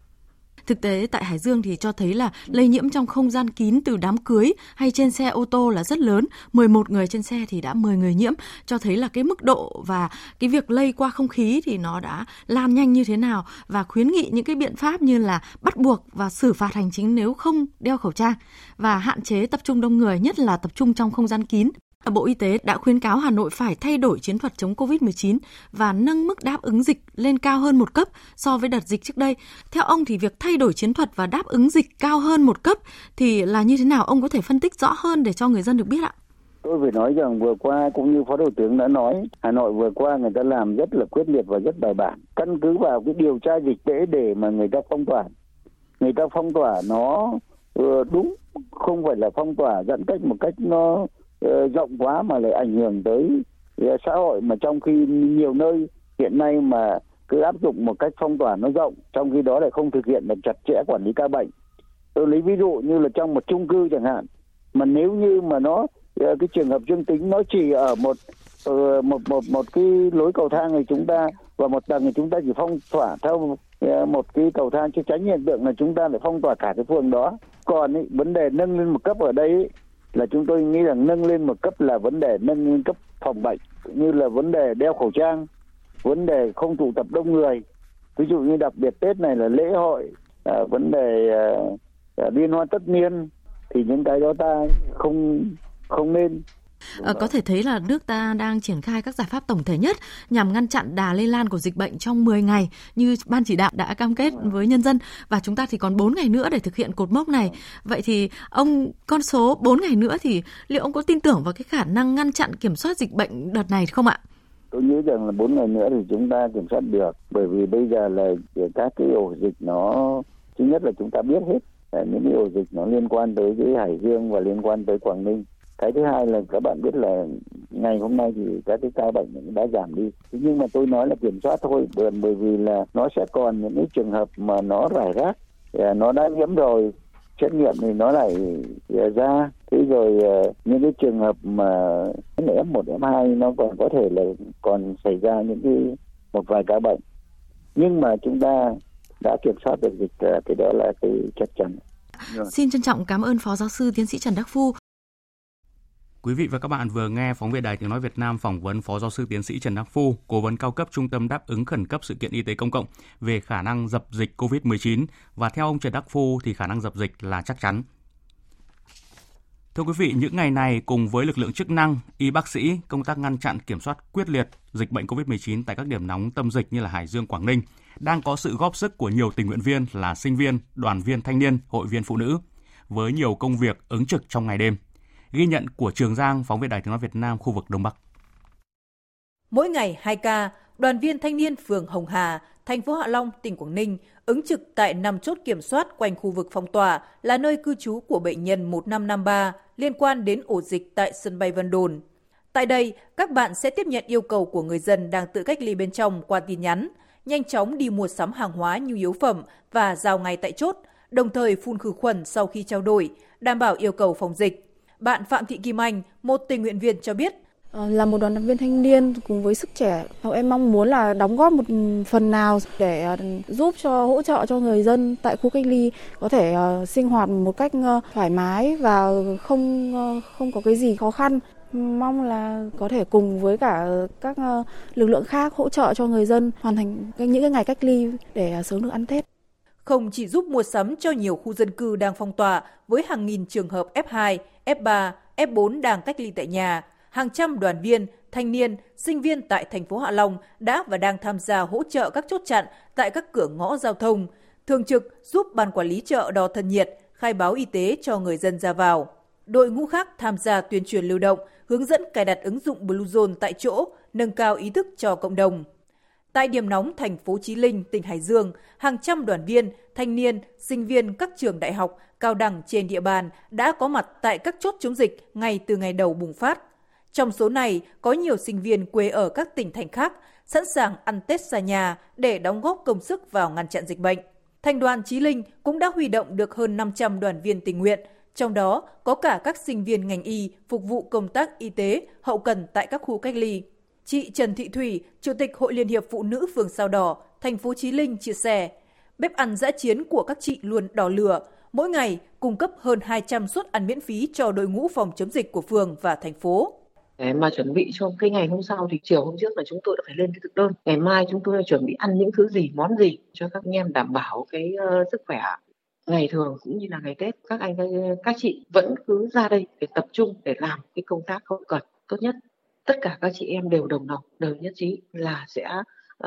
Speaker 14: Thực tế tại Hải Dương thì cho thấy là lây nhiễm trong không gian kín từ đám cưới hay trên xe ô tô là rất lớn. 11 người trên xe thì đã 10 người nhiễm, cho thấy là cái mức độ và cái việc lây qua không khí thì nó đã lan nhanh như thế nào và khuyến nghị những cái biện pháp như là bắt buộc và xử phạt hành chính nếu không đeo khẩu trang và hạn chế tập trung đông người, nhất là tập trung trong không gian kín. Bộ Y tế đã khuyến cáo Hà Nội phải thay đổi chiến thuật chống COVID-19 và nâng mức đáp ứng dịch lên cao hơn một cấp so với đợt dịch trước đây. Theo ông thì việc thay đổi chiến thuật và đáp ứng dịch cao hơn một cấp thì là như thế nào? Ông có thể phân tích rõ hơn để cho người dân được biết ạ?
Speaker 15: Tôi phải nói rằng vừa qua cũng như Phó Thủ tướng đã nói, Hà Nội vừa qua người ta làm rất là quyết liệt và rất bài bản. Căn cứ vào cái điều tra dịch tễ để mà người ta phong tỏa. Người ta phong tỏa nó ờ, đúng, không phải là phong tỏa giãn cách một cách nó Ờ, rộng quá mà lại ảnh hưởng tới ờ, xã hội. Mà trong khi nhiều nơi hiện nay mà cứ áp dụng một cách phong tỏa nó rộng trong khi đó lại không thực hiện được chặt chẽ quản lý ca bệnh. Tôi lấy ví dụ như là trong một chung cư chẳng hạn mà nếu như mà nó ờ, cái trường hợp dương tính nó chỉ ở một một một một cái lối cầu thang thì chúng ta và một tầng thì chúng ta chỉ phong tỏa theo một cái cầu thang chứ tránh hiện tượng là chúng ta lại phong tỏa cả cái phường đó. Còn ý, vấn đề nâng lên một cấp ở đây ý, là chúng tôi nghĩ rằng nâng lên một cấp là vấn đề nâng lên cấp phòng bệnh như là vấn đề đeo khẩu trang vấn đề không tụ tập đông người. Ví dụ như đặc biệt tết này là lễ hội à, vấn đề à, à, liên hoan tất niên thì những cái đó ta không không nên.
Speaker 14: À, có thể thấy là nước ta đang triển khai các giải pháp tổng thể nhất nhằm ngăn chặn đà lây lan của dịch bệnh trong 10 ngày như ban chỉ đạo đã cam kết với nhân dân. Và chúng ta thì còn 4 ngày nữa để thực hiện cột mốc này. Vậy thì ông con số 4 ngày nữa thì liệu ông có tin tưởng vào cái khả năng ngăn chặn kiểm soát dịch bệnh đợt này không ạ?
Speaker 15: tôi nghĩ rằng là bốn ngày nữa thì chúng ta kiểm soát được bởi vì bây giờ là các cái ổ dịch nó thứ nhất là chúng ta biết hết những cái ổ dịch nó liên quan tới cái hải dương và liên quan tới quảng ninh cái thứ hai là các bạn biết là ngày hôm nay thì các cái ca bệnh đã giảm đi. Thế nhưng mà tôi nói là kiểm soát thôi bởi vì là nó sẽ còn những cái trường hợp mà nó rải rác. Ờ, nó đã nhiễm rồi xét nghiệm thì nó lại ờ, ra. Thế rồi ờ, những cái trường hợp mà f một f hai nó còn có thể là còn xảy ra những cái một vài ca bệnh. Nhưng mà chúng ta đã kiểm soát được dịch thì đó là cái chắc chắn.
Speaker 14: Xin trân trọng cảm ơn Phó Giáo sư Tiến sĩ Trần Đắc Phu,
Speaker 1: Quý vị và các bạn vừa nghe phóng viên Đài Tiếng Nói Việt Nam phỏng vấn Phó Giáo sư Tiến sĩ Trần Đắc Phu, Cố vấn cao cấp Trung tâm Đáp ứng Khẩn cấp Sự kiện Y tế Công cộng về khả năng dập dịch COVID-19 và theo ông Trần Đắc Phu thì khả năng dập dịch là chắc chắn. Thưa quý vị, những ngày này cùng với lực lượng chức năng, y bác sĩ, công tác ngăn chặn kiểm soát quyết liệt dịch bệnh COVID-19 tại các điểm nóng tâm dịch như là Hải Dương, Quảng Ninh đang có sự góp sức của nhiều tình nguyện viên là sinh viên, đoàn viên thanh niên, hội viên phụ nữ với nhiều công việc ứng trực trong ngày đêm. Ghi nhận của Trường Giang, phóng viên Đài Tiếng nói Việt Nam khu vực Đông Bắc.
Speaker 16: Mỗi ngày 2 ca, đoàn viên thanh niên phường Hồng Hà, thành phố Hạ Long, tỉnh Quảng Ninh ứng trực tại năm chốt kiểm soát quanh khu vực phong tỏa là nơi cư trú của bệnh nhân 1553 liên quan đến ổ dịch tại sân bay Vân Đồn. Tại đây, các bạn sẽ tiếp nhận yêu cầu của người dân đang tự cách ly bên trong qua tin nhắn, nhanh chóng đi mua sắm hàng hóa nhu yếu phẩm và giao ngay tại chốt, đồng thời phun khử khuẩn sau khi trao đổi, đảm bảo yêu cầu phòng dịch. Bạn Phạm Thị Kim Anh, một tình nguyện viên cho biết,
Speaker 17: Ờ, là một đoàn viên thanh niên cùng với sức trẻ, em mong muốn là đóng góp một phần nào để ờ, giúp cho hỗ trợ cho người dân tại khu cách ly có thể uh, sinh hoạt một cách thoải mái và không không có cái gì khó khăn. Mong là có thể cùng với cả các lực lượng khác hỗ trợ cho người dân hoàn thành những cái ngày cách ly để sớm được ăn Tết.
Speaker 16: Không chỉ giúp mua sắm cho nhiều khu dân cư đang phong tỏa với hàng nghìn trường hợp F2, F3, F4 đang cách ly tại nhà, hàng trăm đoàn viên, thanh niên, sinh viên tại thành phố Hạ Long đã và đang tham gia hỗ trợ các chốt chặn tại các cửa ngõ giao thông, thường trực giúp ban quản lý chợ đo thân nhiệt, khai báo y tế cho người dân ra vào. Đội ngũ khác tham gia tuyên truyền lưu động, hướng dẫn cài đặt ứng dụng Bluezone tại chỗ, nâng cao ý thức cho cộng đồng. Tại điểm nóng thành phố Chí Linh, tỉnh Hải Dương, hàng trăm đoàn viên, thanh niên, sinh viên các trường đại học, cao đẳng trên địa bàn đã có mặt tại các chốt chống dịch ngay từ ngày đầu bùng phát. Trong số này, có nhiều sinh viên quê ở các tỉnh thành khác, sẵn sàng ăn Tết xa nhà để đóng góp công sức vào ngăn chặn dịch bệnh. Thành đoàn Chí Linh cũng đã huy động được hơn 500 đoàn viên tình nguyện, trong đó có cả các sinh viên ngành y phục vụ công tác y tế, hậu cần tại các khu cách ly. Chị Trần Thị Thủy, Chủ tịch Hội Liên hiệp Phụ nữ phường Sao Đỏ, thành phố Chí Linh chia sẻ, bếp ăn dã chiến của các chị luôn đỏ lửa, mỗi ngày cung cấp hơn 200 suất ăn miễn phí cho đội ngũ phòng chống dịch của phường và thành phố.
Speaker 18: Để mà chuẩn bị cho cái ngày hôm sau thì chiều hôm trước là chúng tôi đã phải lên cái thực đơn. Ngày mai chúng tôi chuẩn bị ăn những thứ gì, món gì cho các anh em đảm bảo cái uh, sức khỏe. Ngày thường cũng như là ngày Tết, các anh các chị vẫn cứ ra đây để tập trung để làm cái công tác hậu cần tốt nhất tất cả các chị em đều đồng lòng đều nhất trí là sẽ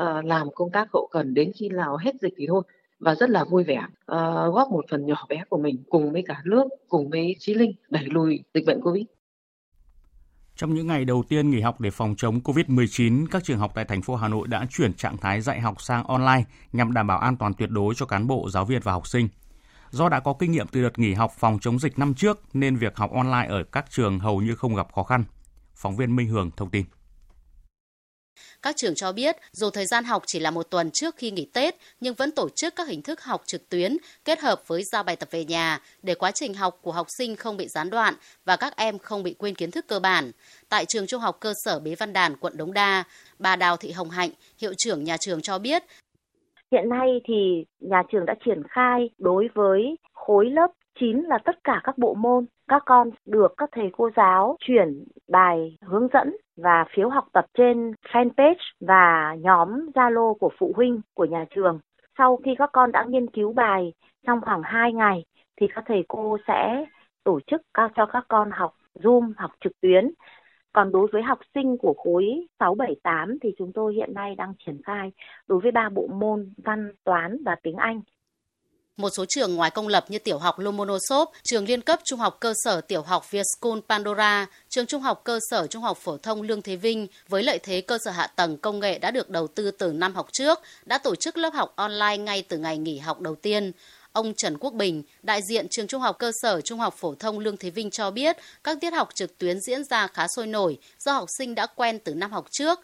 Speaker 18: uh, làm công tác hậu cần đến khi nào hết dịch thì thôi và rất là vui vẻ uh, góp một phần nhỏ bé của mình cùng với cả nước cùng với trí Linh đẩy lùi dịch bệnh Covid.
Speaker 1: Trong những ngày đầu tiên nghỉ học để phòng chống COVID-19, các trường học tại thành phố Hà Nội đã chuyển trạng thái dạy học sang online nhằm đảm bảo an toàn tuyệt đối cho cán bộ, giáo viên và học sinh. Do đã có kinh nghiệm từ đợt nghỉ học phòng chống dịch năm trước nên việc học online ở các trường hầu như không gặp khó khăn. Phóng viên Minh Hường thông tin.
Speaker 19: Các trường cho biết, dù thời gian học chỉ là một tuần trước khi nghỉ Tết, nhưng vẫn tổ chức các hình thức học trực tuyến kết hợp với giao bài tập về nhà để quá trình học của học sinh không bị gián đoạn và các em không bị quên kiến thức cơ bản. Tại trường trung học cơ sở Bế Văn Đàn, quận Đống Đa, bà Đào Thị Hồng Hạnh, hiệu trưởng nhà trường cho biết,
Speaker 20: Hiện nay thì nhà trường đã triển khai đối với khối lớp 9 là tất cả các bộ môn. Các con được các thầy cô giáo chuyển bài hướng dẫn và phiếu học tập trên fanpage và nhóm Zalo của phụ huynh của nhà trường. Sau khi các con đã nghiên cứu bài trong khoảng 2 ngày thì các thầy cô sẽ tổ chức cho các con học Zoom, học trực tuyến còn đối với học sinh của khối 6, 7, 8 thì chúng tôi hiện nay đang triển khai đối với ba bộ môn văn, toán và tiếng Anh.
Speaker 19: Một số trường ngoài công lập như tiểu học Lomonosov, trường liên cấp trung học cơ sở tiểu học Vietschool Pandora, trường trung học cơ sở trung học phổ thông Lương Thế Vinh với lợi thế cơ sở hạ tầng công nghệ đã được đầu tư từ năm học trước, đã tổ chức lớp học online ngay từ ngày nghỉ học đầu tiên. Ông Trần Quốc Bình, đại diện trường Trung học cơ sở Trung học phổ thông Lương Thế Vinh cho biết, các tiết học trực tuyến diễn ra khá sôi nổi do học sinh đã quen từ năm học trước.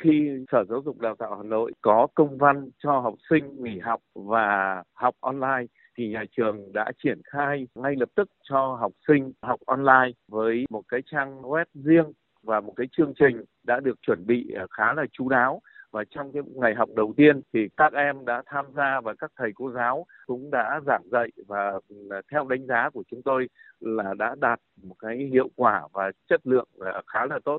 Speaker 21: Khi Sở Giáo dục Đào tạo Hà Nội có công văn cho học sinh nghỉ học và học online thì nhà trường đã triển khai ngay lập tức cho học sinh học online với một cái trang web riêng và một cái chương trình đã được chuẩn bị à, khá là chú đáo và trong cái ngày học đầu tiên thì các em đã tham gia và các thầy cô giáo cũng đã giảng dạy và à, theo đánh giá của chúng tôi là đã đạt một cái hiệu quả và chất lượng à, khá là tốt.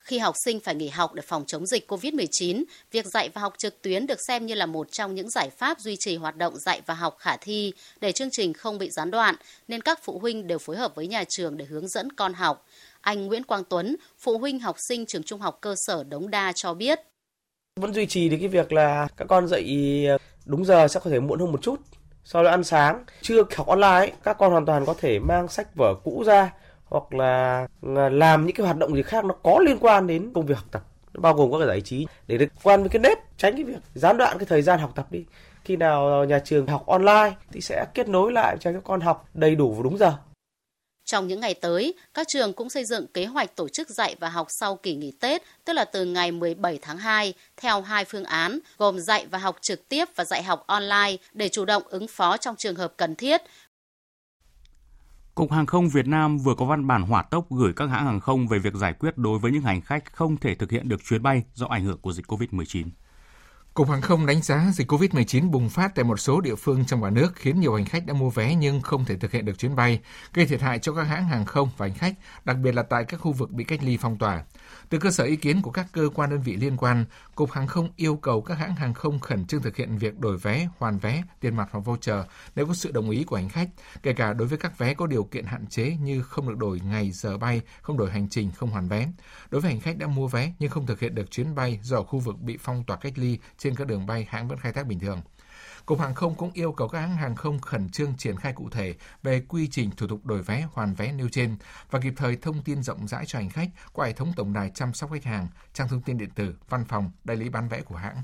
Speaker 19: Khi học sinh phải nghỉ học để phòng chống dịch COVID-19, việc dạy và học trực tuyến được xem như là một trong những giải pháp duy trì hoạt động dạy và học khả thi để chương trình không bị gián đoạn, nên các phụ huynh đều phối hợp với nhà trường để hướng dẫn con học. Anh Nguyễn Quang Tuấn, phụ huynh học sinh trường trung học cơ sở Đống Đa cho biết
Speaker 22: vẫn duy trì được cái việc là các con dậy ờ, đúng giờ sẽ có thể muộn hơn một chút sau đó ăn sáng chưa học online các con hoàn toàn có thể mang sách vở cũ ra hoặc là à, làm những cái hoạt động gì khác nó có liên quan đến công việc học tập. Bao gồm các cái giải trí. Để được quan với cái nếp tránh cái việc gián đoạn cái thời gian học tập đi. Khi nào nhà trường học online thì sẽ kết nối lại cho các con học đầy đủ và đúng giờ.
Speaker 19: Trong những ngày tới, các trường cũng xây dựng kế hoạch tổ chức dạy và học sau kỳ nghỉ Tết, tức là từ ngày 17 tháng 2, theo hai phương án, gồm dạy và học trực tiếp và dạy học online để chủ động ứng phó trong trường hợp cần thiết.
Speaker 1: Cục Hàng không Việt Nam vừa có văn bản hỏa tốc gửi các hãng hàng không về việc giải quyết đối với những hành khách không thể thực hiện được chuyến bay do ảnh hưởng của dịch COVID-19.
Speaker 5: Cục Hàng không đánh giá dịch COVID-19 bùng phát tại một số địa phương trong cả nước khiến nhiều hành khách đã mua vé nhưng không thể thực hiện được chuyến bay, gây thiệt hại cho các hãng hàng không và hành khách, đặc biệt là tại các khu vực bị cách ly phong tỏa. Từ cơ sở ý kiến của các cơ quan đơn vị liên quan, Cục Hàng không yêu cầu các hãng hàng không khẩn trương thực hiện việc đổi vé, hoàn vé, tiền mặt hoặc voucher nếu có sự đồng ý của hành khách, kể cả đối với các vé có điều kiện hạn chế như không được đổi ngày giờ bay, không đổi hành trình, không hoàn vé. Đối với hành khách đã mua vé nhưng không thực hiện được chuyến bay do khu vực bị phong tỏa cách ly trên các đường bay hãng vẫn khai thác bình thường. Cục Hàng không cũng yêu cầu các hãng hàng không khẩn trương triển khai cụ thể về quy trình thủ tục đổi vé, hoàn vé nêu trên và kịp thời thông tin rộng rãi cho hành khách qua hệ thống tổng đài chăm sóc khách hàng, trang thông tin điện tử, văn phòng, đại lý bán vé của hãng.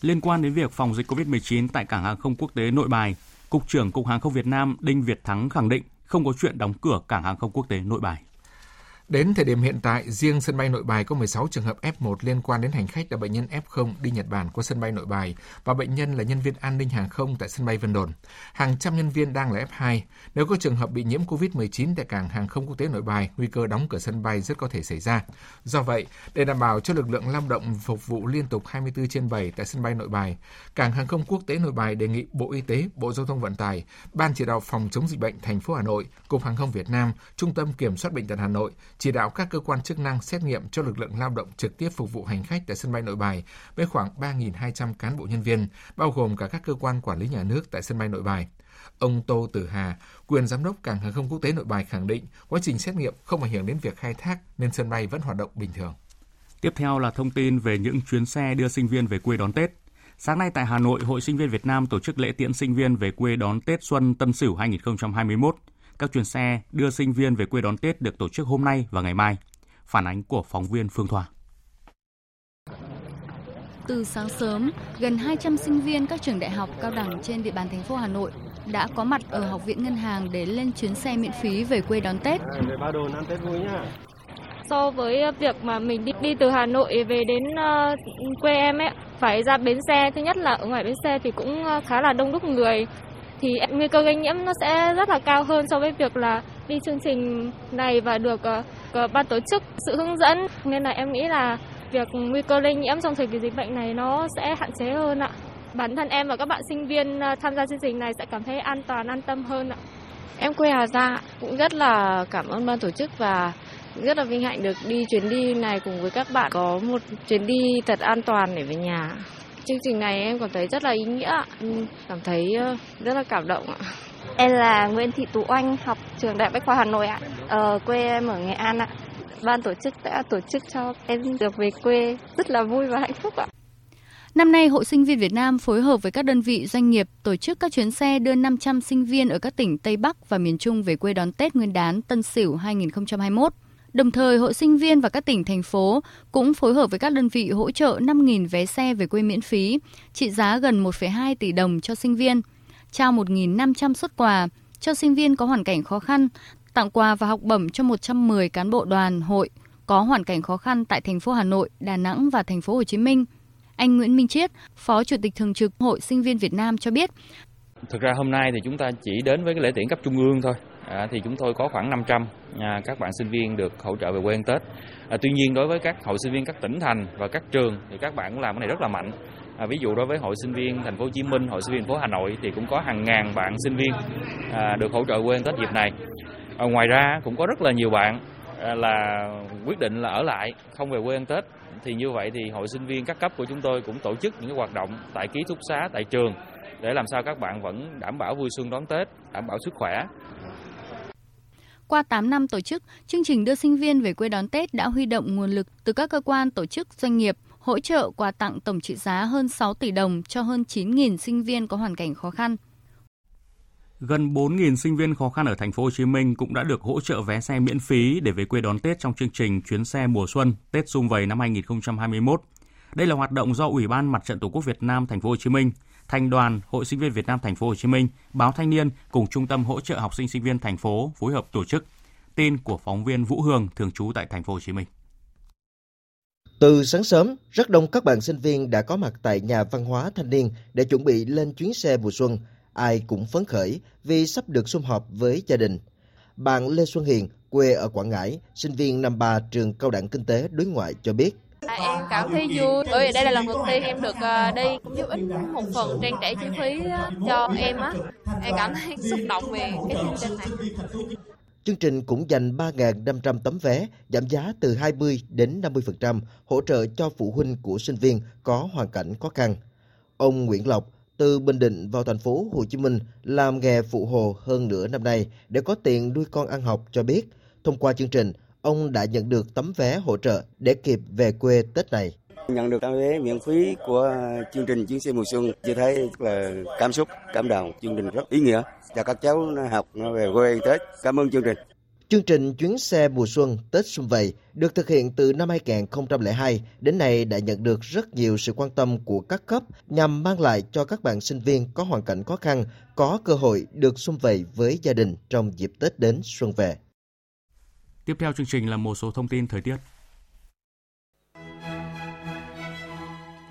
Speaker 1: Liên quan đến việc phòng dịch COVID-19 tại cảng hàng không quốc tế Nội Bài, Cục trưởng Cục Hàng không Việt Nam Đinh Việt Thắng khẳng định không có chuyện đóng cửa cảng hàng không quốc tế Nội Bài.
Speaker 5: Đến thời điểm hiện tại, riêng sân bay Nội Bài có 16 trường hợp F1 liên quan đến hành khách là bệnh nhân F0 đi Nhật Bản qua sân bay Nội Bài và bệnh nhân là nhân viên an ninh hàng không tại sân bay Vân Đồn. Hàng trăm nhân viên đang là F2. Nếu có trường hợp bị nhiễm COVID-19 tại cảng hàng không quốc tế Nội Bài, nguy cơ đóng cửa sân bay rất có thể xảy ra. Do vậy, để đảm bảo cho lực lượng lao động phục vụ liên tục 24 trên 7 tại sân bay Nội Bài, cảng hàng không quốc tế Nội Bài đề nghị Bộ Y tế, Bộ Giao thông Vận tải, Ban chỉ đạo phòng chống dịch bệnh thành phố Hà Nội, Cục Hàng không Việt Nam, Trung tâm Kiểm soát bệnh tật Hà Nội chỉ đạo các cơ quan chức năng xét nghiệm cho lực lượng lao động trực tiếp phục vụ hành khách tại sân bay Nội Bài với khoảng 3.200 cán bộ nhân viên, bao gồm cả các cơ quan quản lý nhà nước tại sân bay Nội Bài. Ông Tô Tử Hà, quyền giám đốc cảng hàng không quốc tế Nội Bài khẳng định quá trình xét nghiệm không ảnh hưởng đến việc khai thác nên sân bay vẫn hoạt động bình thường.
Speaker 1: Tiếp theo là thông tin về những chuyến xe đưa sinh viên về quê đón Tết. Sáng nay tại Hà Nội, Hội Sinh viên Việt Nam tổ chức lễ tiễn sinh viên về quê đón Tết Xuân Tân Sửu 2021. Các chuyến xe đưa sinh viên về quê đón Tết được tổ chức hôm nay và ngày mai. Phản ánh của phóng viên Phương Thoa.
Speaker 23: Từ sáng sớm, gần 200 sinh viên các trường đại học cao đẳng trên địa bàn thành phố Hà Nội đã có mặt ở Học viện Ngân hàng để lên chuyến xe miễn phí về quê đón Tết.
Speaker 24: Về Ba Đồn ăn Tết vui nhá.
Speaker 25: so với việc mà mình đi, đi từ Hà Nội về đến uh, quê em ấy phải ra bến xe thứ nhất là ở ngoài bến xe thì cũng khá là đông đúc người thì nguy cơ lây nhiễm nó sẽ rất là cao hơn so với việc là đi chương trình này và được uh, ban tổ chức sự hướng dẫn nên là em nghĩ là việc nguy cơ lây nhiễm trong thời kỳ dịch bệnh này nó sẽ hạn chế hơn ạ. Bản thân em và các bạn sinh viên ờ, tham gia chương trình này sẽ cảm thấy an toàn, an tâm hơn ạ.
Speaker 26: Em quê Hà Giang cũng rất là cảm ơn ban tổ chức và rất là vinh hạnh được đi chuyến đi này cùng với các bạn có một chuyến đi thật an toàn để về nhà. Chương trình này em cảm thấy rất là ý nghĩa, cảm thấy rất là cảm động ạ.
Speaker 27: Em là Nguyễn Thị Tú Oanh, học trường Đại Bách khoa Hà Nội ạ. Ờ, quê em ở Nghệ An ạ. Ban tổ chức đã tổ chức cho em được về quê rất là vui và hạnh phúc ạ.
Speaker 23: Năm nay, Hội Sinh viên Việt Nam phối hợp với các đơn vị doanh nghiệp tổ chức các chuyến xe đưa 500 sinh viên ở các tỉnh Tây Bắc và miền Trung về quê đón Tết Nguyên đán Tân Sửu 2021. Đồng thời, Hội sinh viên và các tỉnh, thành phố cũng phối hợp với các đơn vị hỗ trợ 5.000 vé xe về quê miễn phí, trị giá gần 1,2 tỷ đồng cho sinh viên, trao 1.500 xuất quà cho sinh viên có hoàn cảnh khó khăn, tặng quà và học bổng cho 110 cán bộ đoàn, hội có hoàn cảnh khó khăn tại thành phố Hà Nội, Đà Nẵng và thành phố Hồ Chí Minh. Anh Nguyễn Minh Chiết, Phó Chủ tịch Thường trực Hội Sinh viên Việt Nam cho biết.
Speaker 28: Thực ra hôm nay thì chúng ta chỉ đến với cái lễ tiễn cấp trung ương thôi. À, thì chúng tôi có khoảng 500 à, các bạn sinh viên được hỗ trợ về quê ăn Tết. À, tuy nhiên đối với các hội sinh viên các tỉnh thành và các trường thì các bạn cũng làm cái này rất là mạnh. À, ví dụ đối với hội sinh viên thành phố Hồ Chí Minh, hội sinh viên thành phố Hà Nội thì cũng có hàng ngàn bạn sinh viên à, được hỗ trợ quê ăn Tết dịp này. À, ngoài ra cũng có rất là nhiều bạn à, là quyết định là ở lại không về quê ăn Tết thì như vậy thì hội sinh viên các cấp của chúng tôi cũng tổ chức những cái hoạt động tại ký túc xá tại trường để làm sao các bạn vẫn đảm bảo vui xuân đón Tết, đảm bảo sức khỏe.
Speaker 23: Qua 8 năm tổ chức, chương trình đưa sinh viên về quê đón Tết đã huy động nguồn lực từ các cơ quan tổ chức doanh nghiệp hỗ trợ quà tặng tổng trị giá hơn 6 tỷ đồng cho hơn 9.000 sinh viên có hoàn cảnh khó khăn.
Speaker 1: Gần 4.000 sinh viên khó khăn ở thành phố Hồ Chí Minh cũng đã được hỗ trợ vé xe miễn phí để về quê đón Tết trong chương trình chuyến xe mùa xuân Tết Xung Vầy năm 2021. Đây là hoạt động do Ủy ban Mặt trận Tổ quốc Việt Nam thành phố Hồ Chí Minh, Thành đoàn Hội Sinh viên Việt Nam thành phố Hồ Chí Minh, Báo Thanh niên cùng Trung tâm hỗ trợ học sinh sinh viên thành phố phối hợp tổ chức. Tin của phóng viên Vũ Hương thường trú tại thành phố Hồ Chí Minh.
Speaker 29: Từ sáng sớm, rất đông các bạn sinh viên đã có mặt tại nhà văn hóa thanh niên để chuẩn bị lên chuyến xe mùa xuân. Ai cũng phấn khởi vì sắp được sum họp với gia đình. Bạn Lê Xuân Hiền, quê ở Quảng Ngãi, sinh viên năm 3 trường Cao đẳng Kinh tế Đối ngoại cho biết.
Speaker 24: À, em cảm thấy vui bởi vì đây là lần đầu tiên em được uh, đi cũng giúp ích một phần trang trải chi phí uh, cho em á em cảm thấy xúc động về cái chương trình này
Speaker 29: Chương trình cũng dành 3.500 tấm vé, giảm giá từ 20 đến 50%, hỗ trợ cho phụ huynh của sinh viên có hoàn cảnh khó khăn. Ông Nguyễn Lộc từ Bình Định vào thành phố Hồ Chí Minh làm nghề phụ hồ hơn nửa năm nay để có tiền nuôi con ăn học cho biết. Thông qua chương trình, ông đã nhận được tấm vé hỗ trợ để kịp về quê Tết này.
Speaker 30: Nhận được tấm vé miễn phí của chương trình chuyến xe mùa xuân, tôi thấy là cảm xúc, cảm động. Chương trình rất ý nghĩa cho các cháu nó học nó về quê Tết. Cảm ơn chương trình.
Speaker 29: Chương trình chuyến xe mùa xuân Tết Xuân Vầy được thực hiện từ năm 2002 đến nay đã nhận được rất nhiều sự quan tâm của các cấp nhằm mang lại cho các bạn sinh viên có hoàn cảnh khó khăn có cơ hội được xung vầy với gia đình trong dịp Tết đến xuân về.
Speaker 1: Tiếp theo chương trình là một số thông tin thời tiết.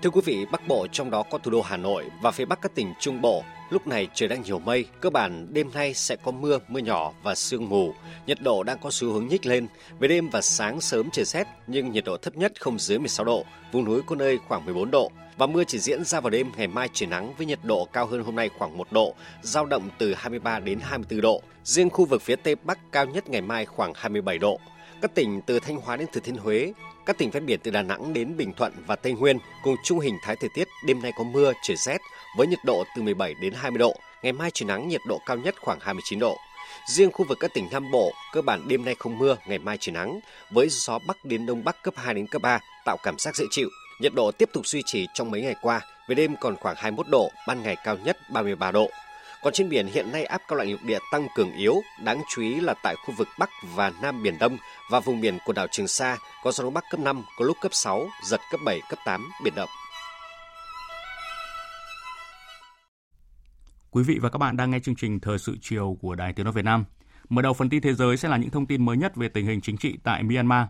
Speaker 31: Thưa quý vị, Bắc Bộ trong đó có thủ đô Hà Nội và phía Bắc các tỉnh Trung Bộ, lúc này trời đang nhiều mây, cơ bản đêm nay sẽ có mưa, mưa nhỏ và sương mù. Nhiệt độ đang có xu hướng nhích lên. Về đêm và sáng sớm trời rét, nhưng nhiệt độ thấp nhất không dưới 16 độ, vùng núi có nơi khoảng 14 độ. Và mưa chỉ diễn ra vào đêm, ngày mai trời nắng với nhiệt độ cao hơn hôm nay khoảng 1 độ, giao động từ 23 đến 24 độ. Riêng khu vực phía Tây Bắc cao nhất ngày mai khoảng 27 độ. Các tỉnh từ Thanh Hóa đến Thừa Thiên Huế, các tỉnh ven biển từ Đà Nẵng đến Bình Thuận và Tây Nguyên cùng chung hình thái thời tiết đêm nay có mưa, trời rét với nhiệt độ từ 17 đến 20 độ. Ngày mai trời nắng, nhiệt độ cao nhất khoảng 29 độ. Riêng khu vực các tỉnh Nam Bộ, cơ bản đêm nay không mưa, ngày mai trời nắng, với gió Bắc đến Đông Bắc cấp 2 đến cấp 3, tạo cảm giác dễ chịu. Nhiệt độ tiếp tục duy trì trong mấy ngày qua, về đêm còn khoảng 21 độ, ban ngày cao nhất 33 độ. Còn trên biển hiện nay áp cao lạnh lục địa tăng cường yếu, đáng chú ý là tại khu vực Bắc và Nam Biển Đông và vùng biển của đảo Trường Sa có gió đông bắc cấp 5, có lúc cấp 6, giật cấp 7, cấp 8, biển động.
Speaker 1: Quý vị và các bạn đang nghe chương trình Thời sự chiều của Đài Tiếng nói Việt Nam. Mở đầu phần tin thế giới sẽ là những thông tin mới nhất về tình hình chính trị tại Myanmar.